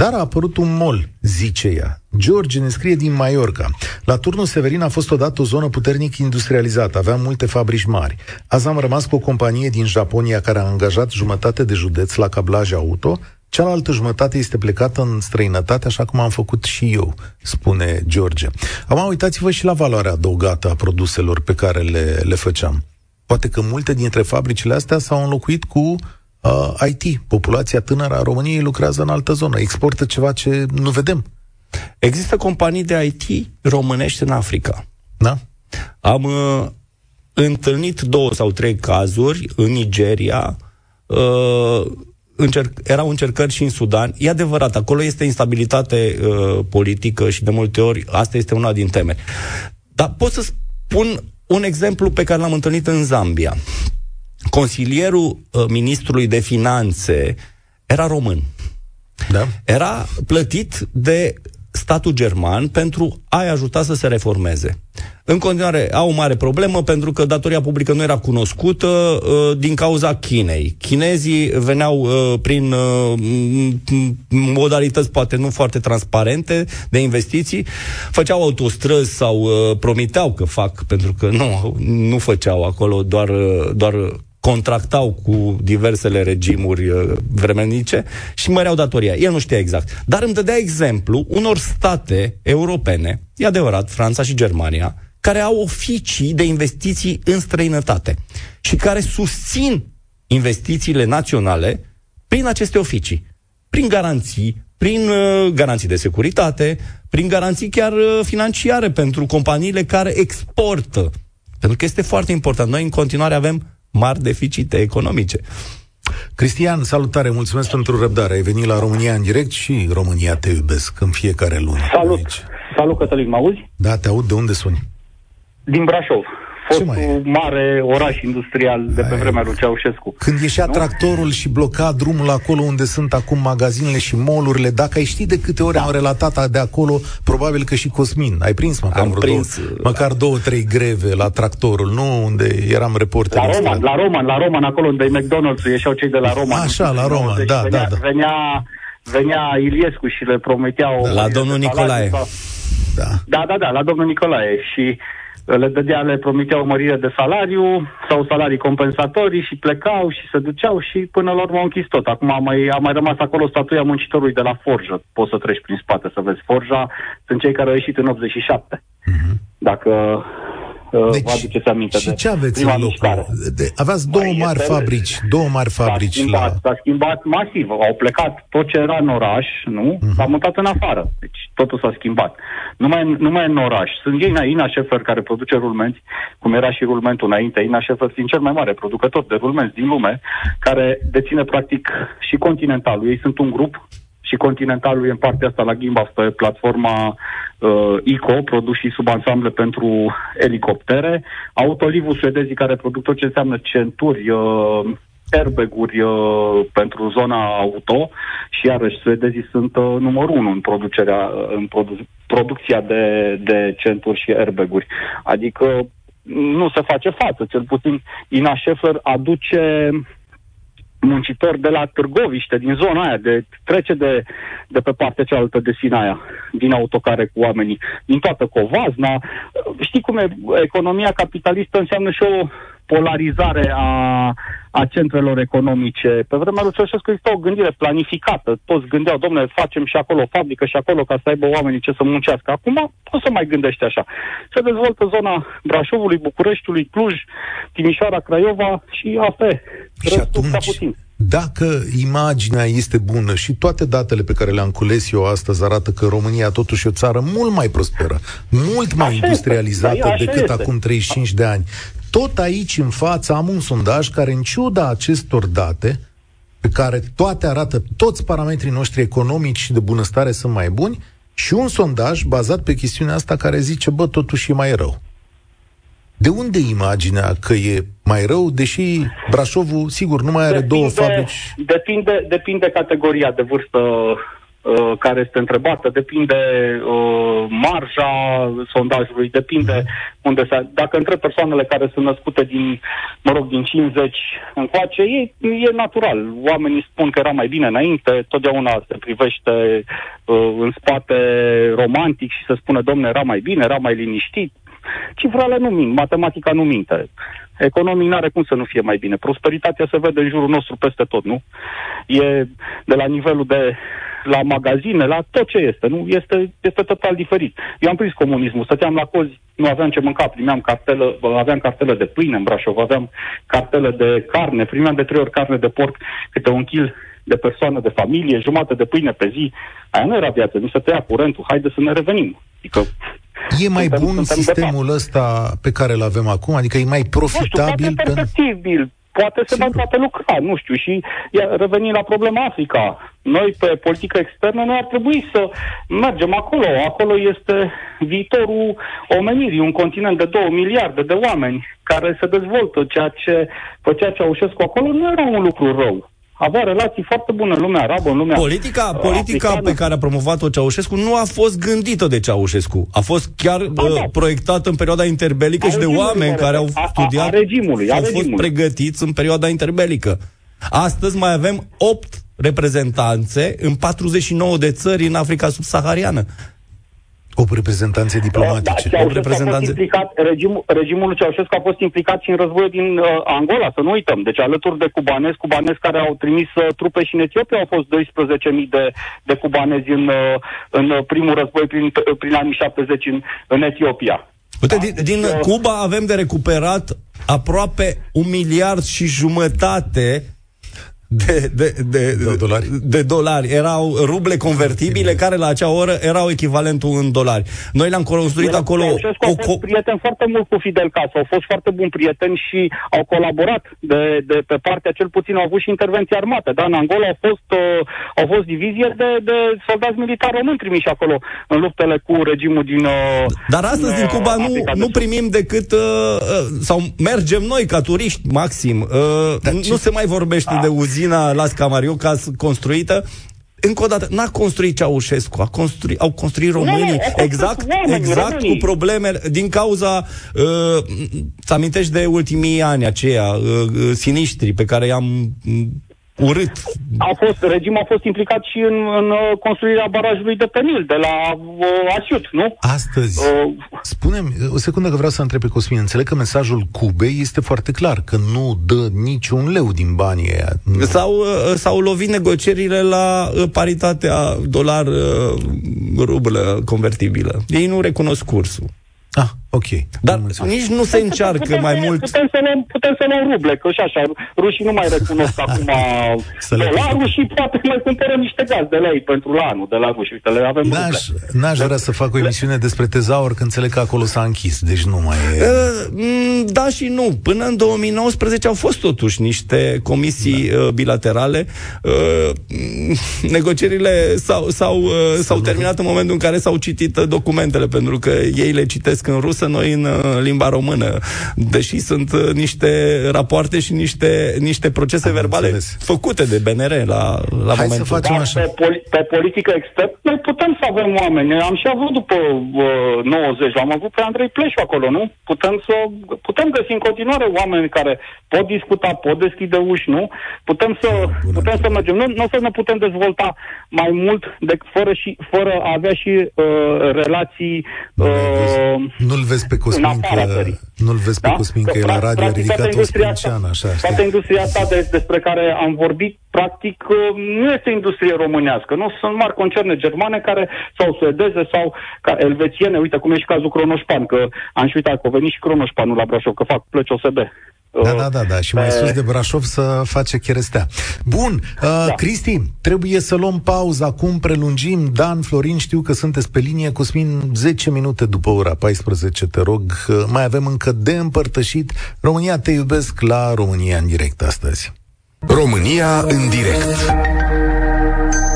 Dar a apărut un mol, zice ea. George ne scrie din Mallorca. La turnul Severin a fost odată o zonă puternic industrializată, avea multe fabrici mari. Azi am rămas cu o companie din Japonia care a angajat jumătate de județ la cablaj auto, cealaltă jumătate este plecată în străinătate, așa cum am făcut și eu, spune George. Am uitați-vă și la valoarea adăugată a produselor pe care le, le făceam. Poate că multe dintre fabricile astea s-au înlocuit cu uh, IT. Populația tânără a României lucrează în altă zonă, exportă ceva ce nu vedem. Există companii de IT românești în Africa. Da? Am uh, întâlnit două sau trei cazuri în Nigeria, uh, încerc, erau încercări și în Sudan. E adevărat, acolo este instabilitate uh, politică și de multe ori asta este una din teme. Dar pot să spun un exemplu pe care l-am întâlnit în Zambia. Consilierul uh, ministrului de finanțe era român. Da. Era plătit de statul german pentru a-i ajuta să se reformeze. În continuare, au o mare problemă pentru că datoria publică nu era cunoscută uh, din cauza Chinei. Chinezii veneau uh, prin uh, modalități poate nu foarte transparente de investiții, făceau autostrăzi sau uh, promiteau că fac, pentru că nu, nu făceau acolo, doar, uh, doar contractau cu diversele regimuri uh, vremenice și măreau datoria. El nu știa exact. Dar îmi dădea exemplu unor state europene, e adevărat, Franța și Germania, care au oficii de investiții în străinătate și care susțin investițiile naționale prin aceste oficii, prin garanții, prin uh, garanții de securitate, prin garanții chiar uh, financiare pentru companiile care exportă. Pentru că este foarte important. Noi în continuare avem mari deficite economice. Cristian, salutare, mulțumesc pentru răbdare. Ai venit la România în direct și România te iubesc în fiecare lună. Salut! Aici. Salut, Cătălin, mă auzi? Da, te aud. De unde suni? Din Brașov fostul mare oraș industrial de pe vremea lui Ceaușescu. Când ieșea nu? tractorul și bloca drumul acolo unde sunt acum magazinele și molurile, dacă ai ști de câte ori da. am relatat de acolo, probabil că și Cosmin. Ai prins măcar, am prins, două, da. măcar două, trei greve la tractorul, nu unde eram reporter. La Roman, la Roman, la Roman, acolo unde e McDonald's, ieșeau cei de la Roman. Așa, la Roman, da, venea, da, da. Venea, venea Iliescu și le prometeau... La domnul Nicolae. Da. da, da, da, la domnul Nicolae. Și le dădea, le promitea o mărire de salariu sau salarii compensatorii și plecau și se duceau și până la urmă au închis tot. Acum a mai, a mai rămas acolo statuia muncitorului de la Forjă. Poți să treci prin spate să vezi Forja. Sunt cei care au ieșit în 87. Uh-huh. Mhm. Dacă Uh, deci, vă aduceți aminte și de ce aveți în loc? De, aveați două Mai mari este, fabrici, două mari fabrici s-a schimbat, la... S-a schimbat masiv. Au plecat tot ce era în oraș, nu? Uh-huh. S-a mutat în afară. Deci totul s-a schimbat. Numai, numai în oraș. Sunt ei, Ina Șefer, care produce rulmenți, cum era și rulmentul înainte. Ina Șefer fiind cel mai mare producător de rulmenți din lume, care deține practic și continentalul. Ei sunt un grup și Continentalul e în partea asta la Gimbaf pe platforma uh, ICO, produs și subansamble pentru elicoptere. Autolivul suedezii care produc tot ce înseamnă centuri, uh, airbag-uri uh, pentru zona auto și iarăși suedezii sunt uh, numărul unu în producerea, uh, în produ- producția de, de centuri și airbag-uri. Adică nu se face față, cel puțin Ina Scheffer aduce muncitor de la Târgoviște, din zona aia, de trece de, de pe partea cealaltă de Sinaia, din autocare cu oamenii, din toată Covazna. Știi cum e, economia capitalistă înseamnă și o polarizare a, a centrelor economice. Pe vremea lui Ceaușescu există o gândire planificată. Toți gândeau, domnule, facem și acolo o fabrică și acolo ca să aibă oamenii ce să muncească. Acum nu se mai gândește așa. Se dezvoltă zona Brașovului, Bucureștiului, Cluj, Timișoara, Craiova și asta e. Și atunci, puțin. Dacă imaginea este bună și toate datele pe care le-am cules eu astăzi arată că România totuși e o țară mult mai prosperă, mult mai așa industrializată este. Da, decât este. acum 35 de ani, tot aici în față am un sondaj care, în ciuda acestor date, pe care toate arată, toți parametrii noștri economici și de bunăstare sunt mai buni, și un sondaj bazat pe chestiunea asta care zice, bă, totuși e mai rău. De unde imaginea că e mai rău, deși Brașovul, sigur, nu mai are depinde, două fabrici? Depinde, depinde categoria de vârstă uh, care este întrebată, depinde uh, marja sondajului, depinde unde se... Dacă întreb persoanele care sunt născute din, mă rog, din 50 încoace, e, e natural. Oamenii spun că era mai bine înainte, totdeauna se privește uh, în spate romantic și se spune, domne, era mai bine, era mai liniștit. Cifrele nu mint, matematica nu minte. Economic nu are cum să nu fie mai bine. Prosperitatea se vede în jurul nostru peste tot, nu? E de la nivelul de la magazine, la tot ce este, nu? Este, este total diferit. Eu am prins comunismul, stăteam la cozi, nu aveam ce mânca, primeam cartelă, aveam cartelă de pâine în Brașov, aveam cartelă de carne, primeam de trei ori carne de porc, câte un kil de persoană de familie, jumătate de pâine pe zi. Aia nu era viață, nu se tăia curentul, haide să ne revenim. Adică E mai suntem, bun suntem sistemul de ăsta pe care îl avem acum? Adică e mai profitabil? Nu știu, poate poate se mai poate lucra, nu știu. Și ia, revenind la problema Africa, noi pe politică externă noi ar trebui să mergem acolo. Acolo este viitorul omenirii, un continent de 2 miliarde de oameni care se dezvoltă, ceea ce făcea Ceaușescu acolo nu era un lucru rău avea relații foarte bune în lumea arabă, în lumea Politica, uh, politica pe care a promovat-o Ceaușescu nu a fost gândită de Ceaușescu. A fost chiar a, uh, da. proiectată în perioada interbelică a și de oameni care au studiat, a, a regimului, a au regimului. fost pregătiți în perioada interbelică. Astăzi mai avem 8 reprezentanțe în 49 de țări în Africa subsahariană. 8 reprezentanțe diplomatice. Da, 8 reprezentanțe... Implicat, regimul, regimul lui Ceaușescu a fost implicat și în războiul din uh, Angola, să nu uităm. Deci alături de cubanezi, cubanezi care au trimis uh, trupe și în Etiopia au fost 12.000 de, de cubanezi în, uh, în primul război prin, uh, prin anii 70 în, în Etiopia. Uite, din, din uh, Cuba avem de recuperat aproape un miliard și jumătate de, de, de, de, dolari. de dolari. Erau ruble convertibile care la acea oră erau echivalentul în dolari. Noi le-am construit acolo... O, au fost prieten foarte mult cu Fidel Castro, au fost foarte buni prieteni și au colaborat de, de pe partea, cel puțin au avut și intervenții armate. Da? În Angola au fost, uh, au fost divizie de, de soldați militari români trimiși acolo în luptele cu regimul din... Uh, Dar astăzi din, uh, Cuba nu, nu primim decât... Uh, uh, sau mergem noi ca turiști, maxim. Uh, nu se mai vorbește da. de uzi uzina Las Camariuca construită, încă o dată, n-a construit Ceaușescu, a construit, au construit românii, nu, exact, oameni, exact românii. cu probleme din cauza, uh, ți amintești de ultimii ani aceia, uh, uh sinistri pe care i-am urât. A fost, regimul a fost implicat și în, în uh, construirea barajului de pe Nil, de la uh, Asiut, nu? Astăzi. Uh, spunem, o secundă că vreau să întreb pe Cosmin. Înțeleg că mesajul Cubei este foarte clar, că nu dă niciun leu din banii aia. S-au, uh, s-au lovit negocierile la paritatea dolar-rublă convertibilă. Ei nu recunosc cursul. Ah, ok. Dar nici nu se încearcă putem, mai mult. Putem să, luăm, putem să luăm ruble, că și așa, rușii nu mai recunosc (laughs) acum dolarul și poate mai cumpărăm niște gaz de lei pentru la anul de la ruși. Uite, le avem n-aș, ruble. N-aș vrea să fac o emisiune despre tezaur când înțeleg că acolo s-a închis, deci nu mai e... Uh, da și nu. Până în 2019 au fost totuși niște comisii da. uh, bilaterale. Uh, negocierile s-au, s-au, uh, s-au terminat în momentul în care s-au citit documentele, pentru că ei le citesc în rusă, noi în uh, limba română, deși sunt uh, niște rapoarte și niște, niște procese Am verbale înțeles. făcute de BNR la, la Hai momentul. să facem așa. Pe, poli- pe politică externă, noi putem să avem oameni. Am și avut după uh, 90, l-am avut pe Andrei Pleșu acolo, nu? Putem să putem găsi în continuare oameni care pot discuta, pot deschide uși, nu? Putem să, Bună putem să mergem. Nu, nu o să ne putem dezvolta mai mult de, fără, și, fără a avea și uh, relații uh, nu-l vezi pe Cosmin că, nu-l vezi pe da? Cosmin că, că e la radio a ridicat o sprânceană, așa, Toată industria asta de, despre care am vorbit, practic, uh, nu este industrie românească. Nu sunt mari concerne germane care, sau suedeze, sau ca elvețiene. Uite cum e și cazul Cronoșpan, că am și uitat că a venit și Cronoșpanul la Brașov, că fac plăci OSB. Da, da, da, da. Și mai sus de Brașov să face cherestea. Bun, uh, da. Cristi, trebuie să luăm pauză acum, prelungim. Dan, Florin, știu că sunteți pe linie. Cosmin, 10 minute după ora 14, te rog. Uh, mai avem încă de împărtășit. România, te iubesc la România în direct astăzi. România în direct.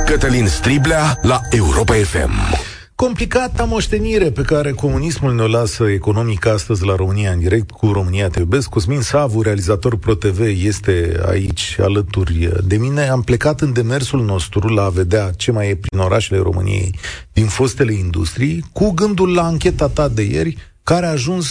Cătălin Striblea la Europa FM. Complicata moștenire pe care comunismul ne-o lasă economic astăzi la România în direct cu România Te Iubesc. Cosmin Savu, realizator ProTV, este aici alături de mine. Am plecat în demersul nostru la a vedea ce mai e prin orașele României din fostele industrii, cu gândul la ancheta ta de ieri, care a ajuns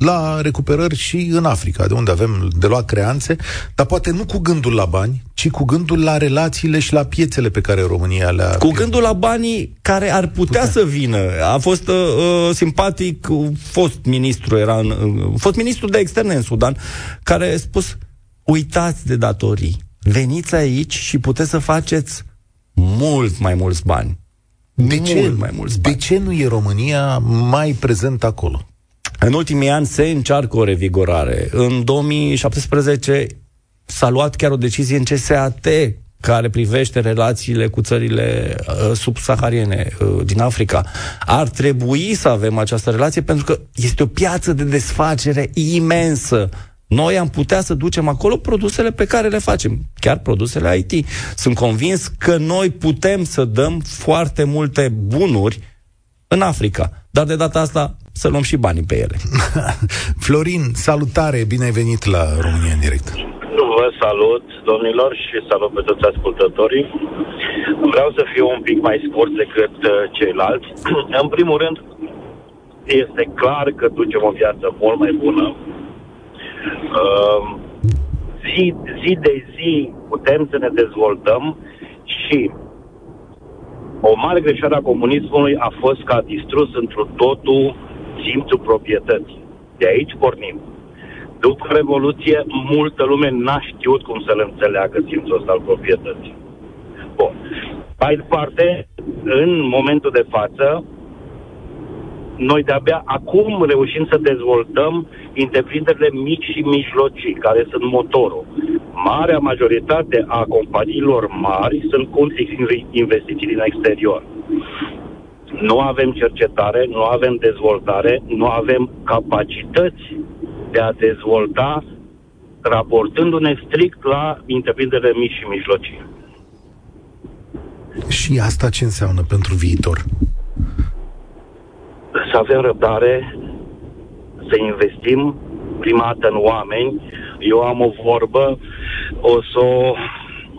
la recuperări și în Africa, de unde avem de luat creanțe, dar poate nu cu gândul la bani, ci cu gândul la relațiile și la piețele pe care România le-a... Cu gândul la banii care ar putea, putea. să vină. A fost uh, uh simpatic, uh, fost ministru, era în, uh, fost ministru de externe în Sudan, care a spus, uitați de datorii, veniți aici și puteți să faceți mult mai mulți bani. De ce, mai mulți bani. de ce nu e România mai prezent acolo? În ultimii ani se încearcă o revigorare. În 2017 s-a luat chiar o decizie în CSAT care privește relațiile cu țările uh, subsahariene uh, din Africa. Ar trebui să avem această relație pentru că este o piață de desfacere imensă. Noi am putea să ducem acolo produsele pe care le facem, chiar produsele IT. Sunt convins că noi putem să dăm foarte multe bunuri în Africa. Dar de data asta să luăm și banii pe ele. (laughs) Florin, salutare, bine ai venit la România în direct. Vă salut, domnilor, și salut pe toți ascultătorii. Vreau să fiu un pic mai scurt decât uh, ceilalți. (clears throat) în primul rând, este clar că ducem o viață mult mai bună. Uh, zi, zi de zi putem să ne dezvoltăm și o mare greșeală a comunismului a fost că a distrus într totul simțul proprietății. De aici pornim. După Revoluție, multă lume n-a știut cum să le înțeleagă simțul ăsta al proprietății. Bun. Mai departe, în momentul de față, noi de-abia acum reușim să dezvoltăm întreprinderile mici și mijlocii, care sunt motorul. Marea majoritate a companiilor mari sunt cu investiții din exterior nu avem cercetare, nu avem dezvoltare, nu avem capacități de a dezvolta raportându-ne strict la întreprinderile mici și mijlocii. Și asta ce înseamnă pentru viitor? Să avem răbdare, să investim prima dată în oameni. Eu am o vorbă, o să o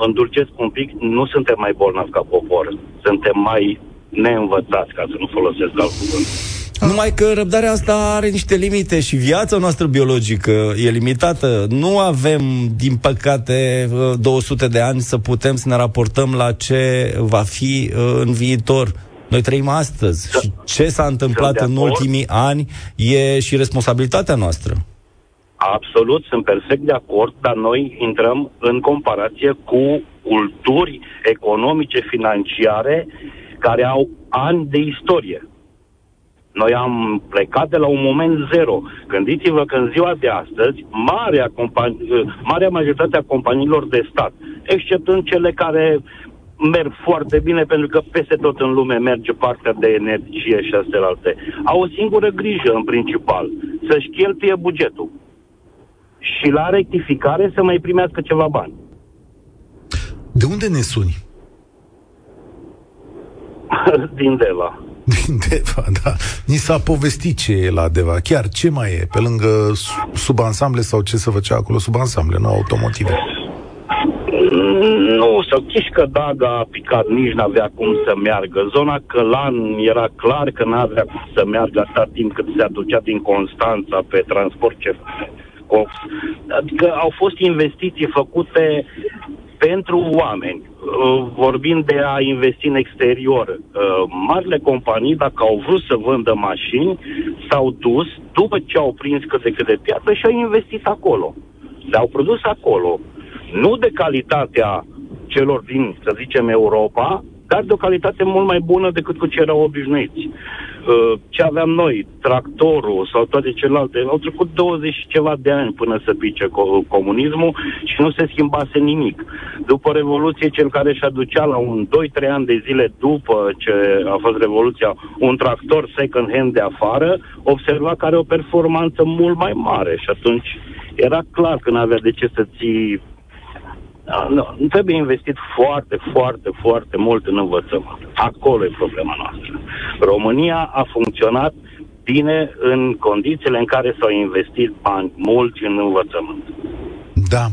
îndulcesc un pic, nu suntem mai bolnavi ca popor, suntem mai neînvățați, ca să nu folosesc alt cuvânt. Numai că răbdarea asta are niște limite și viața noastră biologică e limitată. Nu avem, din păcate, 200 de ani să putem să ne raportăm la ce va fi uh, în viitor. Noi trăim astăzi și ce s-a întâmplat în ultimii ani e și responsabilitatea noastră. Absolut, sunt perfect de acord, dar noi intrăm în comparație cu culturi economice, financiare care au ani de istorie. Noi am plecat de la un moment zero. Gândiți-vă că în ziua de astăzi, marea, compani- marea majoritate a companiilor de stat, exceptând cele care merg foarte bine, pentru că peste tot în lume merge partea de energie și astea alte, au o singură grijă în principal, să-și cheltuie bugetul. Și la rectificare să mai primească ceva bani. De unde ne suni? (laughs) din Deva. Din Deva, da. Ni s-a povestit ce e la Deva. Chiar ce mai e? Pe lângă subansamble sau ce se făcea acolo subansamble, nu automotive? Nu, să că Daga a picat, nici n-avea cum să meargă. Zona Călan era clar că n-avea cum să meargă atâta timp cât se aducea din Constanța pe transport ce Adică au fost investiții făcute pentru oameni, uh, vorbind de a investi în exterior, uh, marile companii, dacă au vrut să vândă mașini, s-au dus după ce au prins cât de cât de piață și au investit acolo. Le-au produs acolo. Nu de calitatea celor din, să zicem, Europa, dar de o calitate mult mai bună decât cu ce erau obișnuiți. Uh, ce aveam noi, tractorul sau toate celelalte, au trecut 20 și ceva de ani până să pice comunismul și nu se schimbase nimic. După Revoluție, cel care și aducea la un 2-3 ani de zile după ce a fost Revoluția un tractor second hand de afară, observa că are o performanță mult mai mare și atunci era clar că nu avea de ce să ții Da, nu, nu trebuie investit foarte, foarte, foarte mult în învățământ. Acolo e problema noastră. România a funcționat bine în condițiile în care s-au investit bani mulți în învățământ. Da.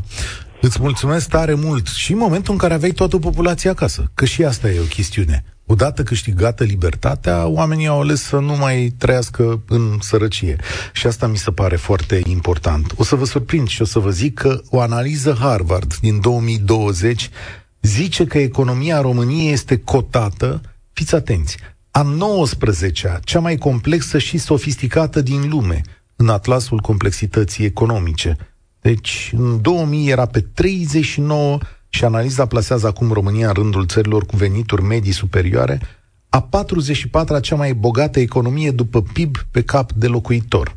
Îți mulțumesc tare mult și în momentul în care aveai toată populația acasă, că și asta e o chestiune. Odată câștigată libertatea, oamenii au ales să nu mai trăiască în sărăcie. Și asta mi se pare foarte important. O să vă surprind și o să vă zic că o analiză Harvard din 2020 zice că economia României este cotată, fiți atenți, a 19-a, cea mai complexă și sofisticată din lume, în atlasul complexității economice. Deci, în 2000 era pe 39 și analiza plasează acum România în rândul țărilor cu venituri medii superioare, a 44-a cea mai bogată economie după PIB pe cap de locuitor.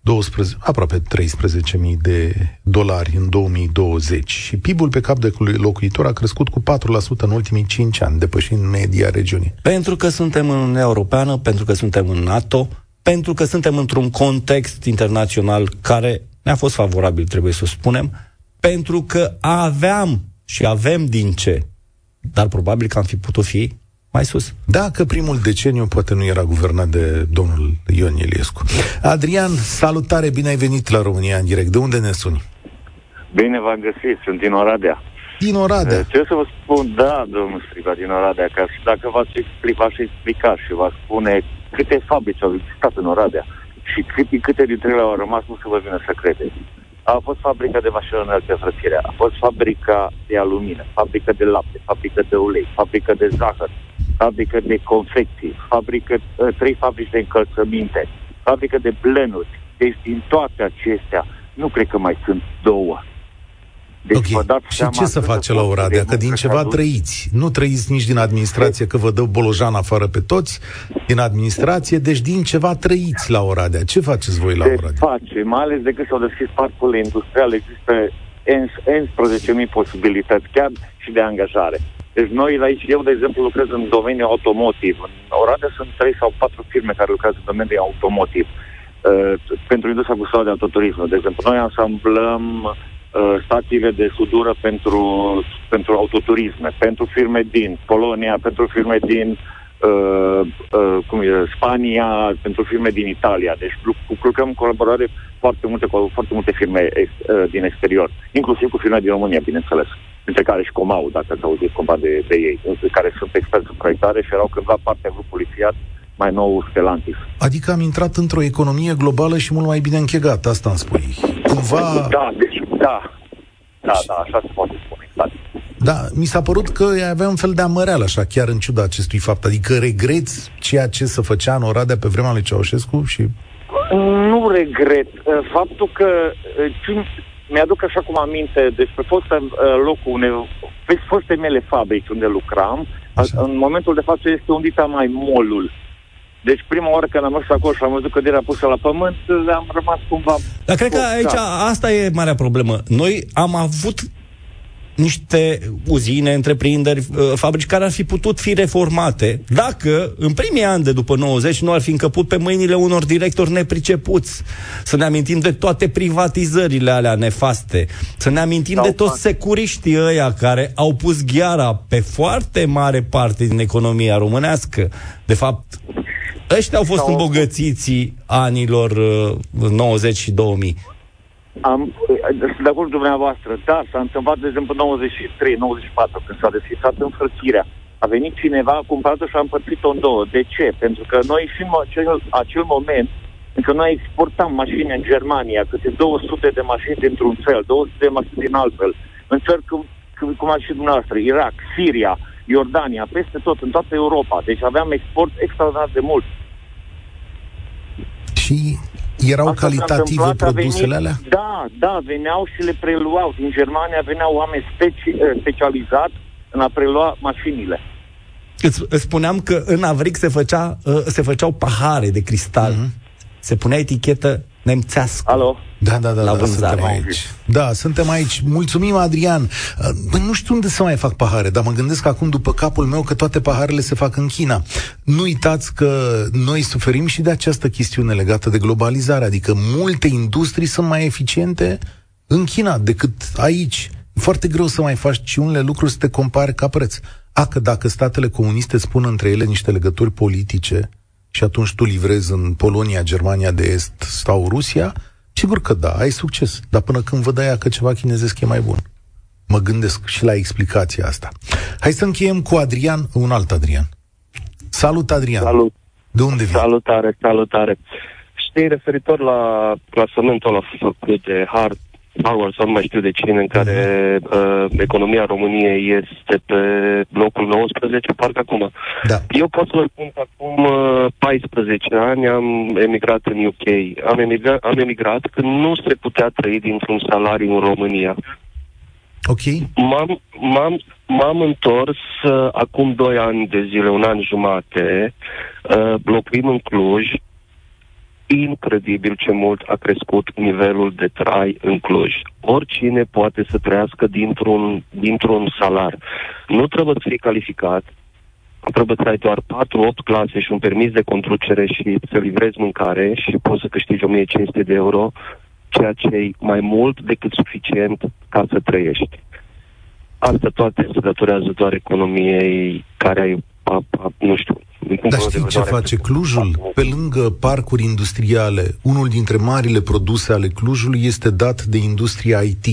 12, aproape 13.000 de dolari în 2020 și PIB-ul pe cap de locuitor a crescut cu 4% în ultimii 5 ani, depășind media regiunii. Pentru că suntem în Uniunea Europeană, pentru că suntem în NATO, pentru că suntem într-un context internațional care ne-a fost favorabil, trebuie să o spunem, pentru că aveam și avem din ce, dar probabil că am fi putut fi mai sus. Da, că primul deceniu poate nu era guvernat de domnul Ion Iliescu. Adrian, salutare, bine ai venit la România în direct. De unde ne suni? Bine v-am găsit, sunt din Oradea. Din Oradea? Ce să vă spun, da, domnul Striba, din Oradea, că dacă v-ați explica, v-aș explica și v-aș spune câte fabrici au existat în Oradea și câte, câte dintre ele au rămas, nu se vă vină să credeți. A fost fabrica de mașină înalte frățire, a fost fabrica de alumină, fabrica de lapte, fabrica de ulei, fabrica de zahăr, fabrică de confecții, fabrică, ă, trei fabrici de încălțăminte, fabrică de blenuri. Deci din toate acestea, nu cred că mai sunt două. Deci okay. vă dați și ce să face la Oradea? Că din ceva adus... trăiți. Nu trăiți nici din administrație, că vă dă bolojan afară pe toți, din administrație, deci din ceva trăiți la Oradea. Ce faceți voi la Se Oradea? face, mai ales de când s-au deschis parcurile industriale, există 11.000 posibilități, chiar și de angajare. Deci noi aici, eu de exemplu lucrez în domeniul automotiv. În Oradea sunt 3 sau 4 firme care lucrează în domeniul automotiv. Uh, pentru industria culturală de autoturism. De exemplu, noi asamblăm uh, stațiile de sudură pentru, pentru autoturisme, pentru firme din Polonia, pentru firme din uh, uh, cum e, Spania, pentru firme din Italia. Deci lucrăm în colaborare foarte multe cu foarte multe firme ex, uh, din exterior, inclusiv cu firme din România, bineînțeles. Între care și Comau, dacă ați auzit cumva de, de ei, care sunt experți în proiectare și erau cândva partea grupului Fiat mai nou Stellantis. Adică am intrat într-o economie globală și mult mai bine închegată, asta îmi spui. Cumva... Da, deci, da, da, da, așa se poate spune, exact. Da, mi s-a părut că avea un fel de amăreală, așa, chiar în ciuda acestui fapt. Adică regreți ceea ce se făcea în Oradea pe vremea lui Ceaușescu și... Nu regret. Faptul că mi-aduc așa cum aminte despre fostă locul unde, pe foste mele fabrici unde lucram, așa. în momentul de față este undita mai molul deci prima oară când am mers acolo și am văzut că era pusă la pământ, am rămas cumva... Dar cred că aici asta e marea problemă. Noi am avut niște uzine, întreprinderi, uh, fabrici care ar fi putut fi reformate dacă în primii ani de după 90 nu ar fi încăput pe mâinile unor directori nepricepuți. Să ne amintim de toate privatizările alea nefaste. Să ne amintim Sau de toți securiștii ăia care au pus gheara pe foarte mare parte din economia românească. De fapt, Ăștia au fost sau... îmbogățiții anilor uh, 90 și 2000. Am, sunt de acord cu dumneavoastră. Da, s-a întâmplat, de exemplu, 93-94, când s-a deschisat înfrățirea. A venit cineva, a cumpărat-o și a împărțit-o în două. De ce? Pentru că noi și în acel, acel moment încă noi exportam mașini în Germania, câte 200 de mașini dintr-un fel, 200 de mașini din altfel. În țări cum, cum a și dumneavoastră, Irak, Siria, Iordania, peste tot, în toată Europa. Deci aveam export extraordinar de mult. Și erau Asta calitative produsele venit, alea? Da, da, veneau și le preluau. Din Germania veneau oameni speci, eh, specializați în a prelua mașinile. Îți, îți spuneam că în Avric se, făcea, uh, se făceau pahare de cristal. Mm-hmm. Se punea etichetă nemțească. Alo? Da, da, da, la da, suntem aici. Da, suntem aici. Mulțumim, Adrian. Uh, bă, nu știu unde să mai fac pahare, dar mă gândesc acum după capul meu că toate paharele se fac în China. Nu uitați că noi suferim și de această chestiune legată de globalizare, adică multe industrii sunt mai eficiente în China decât aici. foarte greu să mai faci și unele lucruri să te compari ca preț. A, că dacă statele comuniste spun între ele niște legături politice și atunci tu livrezi în Polonia, Germania de Est sau Rusia, sigur că da, ai succes. Dar până când văd aia că ceva chinezesc e mai bun. Mă gândesc și la explicația asta. Hai să încheiem cu Adrian, un alt Adrian. Salut, Adrian. Salut. De unde vii? Salutare, salutare. Știi, referitor la clasamentul ăla făcut de Hart, Howard sau nu mai știu de cine, în care uh, economia României este pe locul 19, parcă acum. Da. Eu pot să vă spun că acum uh, 14 ani am emigrat în UK. Am emigrat, am emigrat când nu se putea trăi dintr-un salariu în România. Ok. M-am, m-am, m-am întors uh, acum 2 ani de zile, un an jumate, uh, locuim în Cluj, incredibil ce mult a crescut nivelul de trai în Cluj. Oricine poate să trăiască dintr-un, dintr-un salar. Nu trebuie să fii calificat, trebuie să ai doar 4-8 clase și un permis de conducere și să livrezi mâncare și poți să câștigi 1500 de euro, ceea ce e mai mult decât suficient ca să trăiești. Asta toate se datorează doar economiei care ai, a, a, nu știu, dar știi ce face Clujul? Pe lângă parcuri industriale, unul dintre marile produse ale Clujului este dat de industria IT,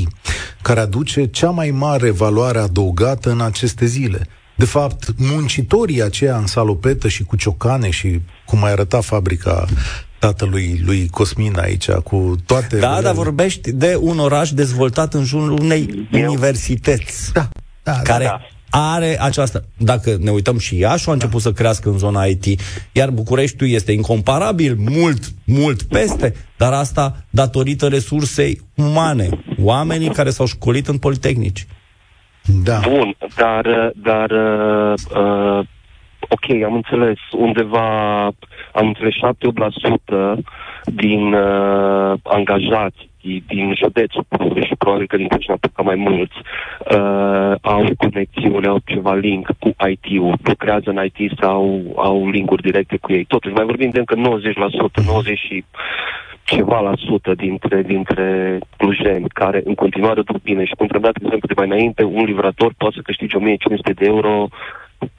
care aduce cea mai mare valoare adăugată în aceste zile. De fapt, muncitorii aceia în salopetă și cu ciocane și cum mai arăta fabrica tatălui lui Cosmin aici, cu toate... Da, dar vorbești de un oraș dezvoltat în jurul unei Eu. universități. Da, da, care da are aceasta. Dacă ne uităm și Iașu a început da. să crească în zona IT, iar Bucureștiul este incomparabil mult, mult peste, dar asta datorită resursei umane, oamenii care s-au școlit în politehnici. Da. Bun, dar, dar uh, uh, ok, am înțeles, undeva, am înțeles 7-8% din uh, angajați din județul și probabil că din Chișinău ca mai mulți uh, au conexiune, au ceva link cu IT-ul, lucrează în IT sau au linkuri directe cu ei. Totuși, mai vorbim de încă 90%, 90 și ceva la sută dintre, dintre clujeni care în continuare duc bine și cum trebuie dat exemplu de mai înainte, un livrator poate să câștige 1500 de euro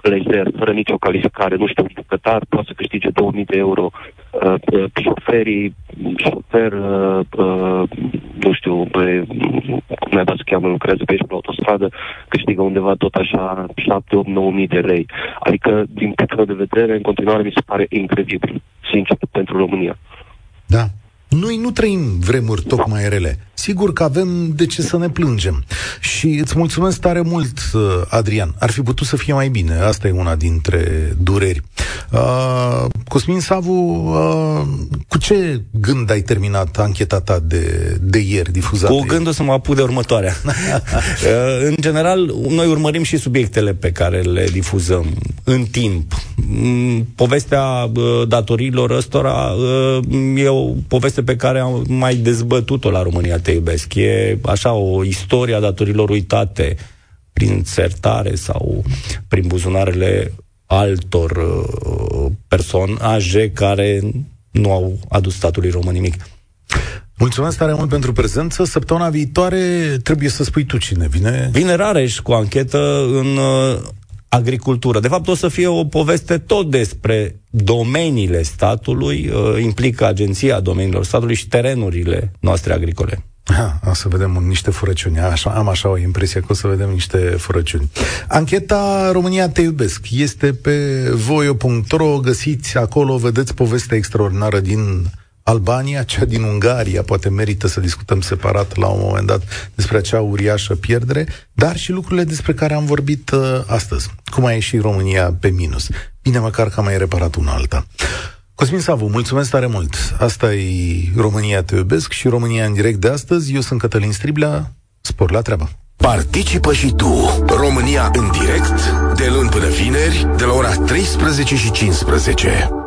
lejer, fără nicio calificare, nu știu, bucătar, poate să câștige 2000 de euro, uh, uh, șoferii, șofer, uh, uh, nu știu, pe, cum mai să cheamă, lucrează pe aici pe autostradă, câștigă undeva tot așa 7, 8, 9 mii de lei. Adică, din punctul de vedere, în continuare mi se pare incredibil, sincer, pentru România. Da, noi nu trăim vremuri tocmai rele. Sigur că avem de ce să ne plângem. Și îți mulțumesc tare mult, uh, Adrian. Ar fi putut să fie mai bine. Asta e una dintre dureri. Uh, Cosmin Savu, uh, cu ce gând ai terminat ancheta ta de, de ieri difuzată? Cu gândul să mă apuc de următoarea. (laughs) uh, în general, noi urmărim și subiectele pe care le difuzăm în timp. Mm, povestea uh, datorilor ăstora uh, e o poveste pe care am mai dezbătut-o la România Te iubesc. E așa o istorie a datorilor uitate prin sertare sau prin buzunarele altor uh, personaje care nu au adus statului român nimic. Mulțumesc tare mult pentru prezență. Săptămâna viitoare trebuie să spui tu cine vine. Vine Rareș cu anchetă în uh, agricultură. De fapt, o să fie o poveste tot despre domeniile statului, uh, implică agenția domeniilor statului și terenurile noastre agricole. Ha, (laughs) o să vedem niște furăciuni. Așa, am așa o impresie că o să vedem niște furăciuni. Ancheta România Te Iubesc este pe voio.ro, găsiți acolo, vedeți povestea extraordinară din Albania, cea din Ungaria, poate merită să discutăm separat la un moment dat despre acea uriașă pierdere, dar și lucrurile despre care am vorbit uh, astăzi. Cum a ieșit România pe minus. Bine măcar că am mai reparat una alta. Cosmin Savu, mulțumesc tare mult. Asta e România Te Iubesc și România în direct de astăzi. Eu sunt Cătălin Striblea. Spor la treabă. Participă și tu. România în direct, de luni până vineri, de la ora 13 și 15.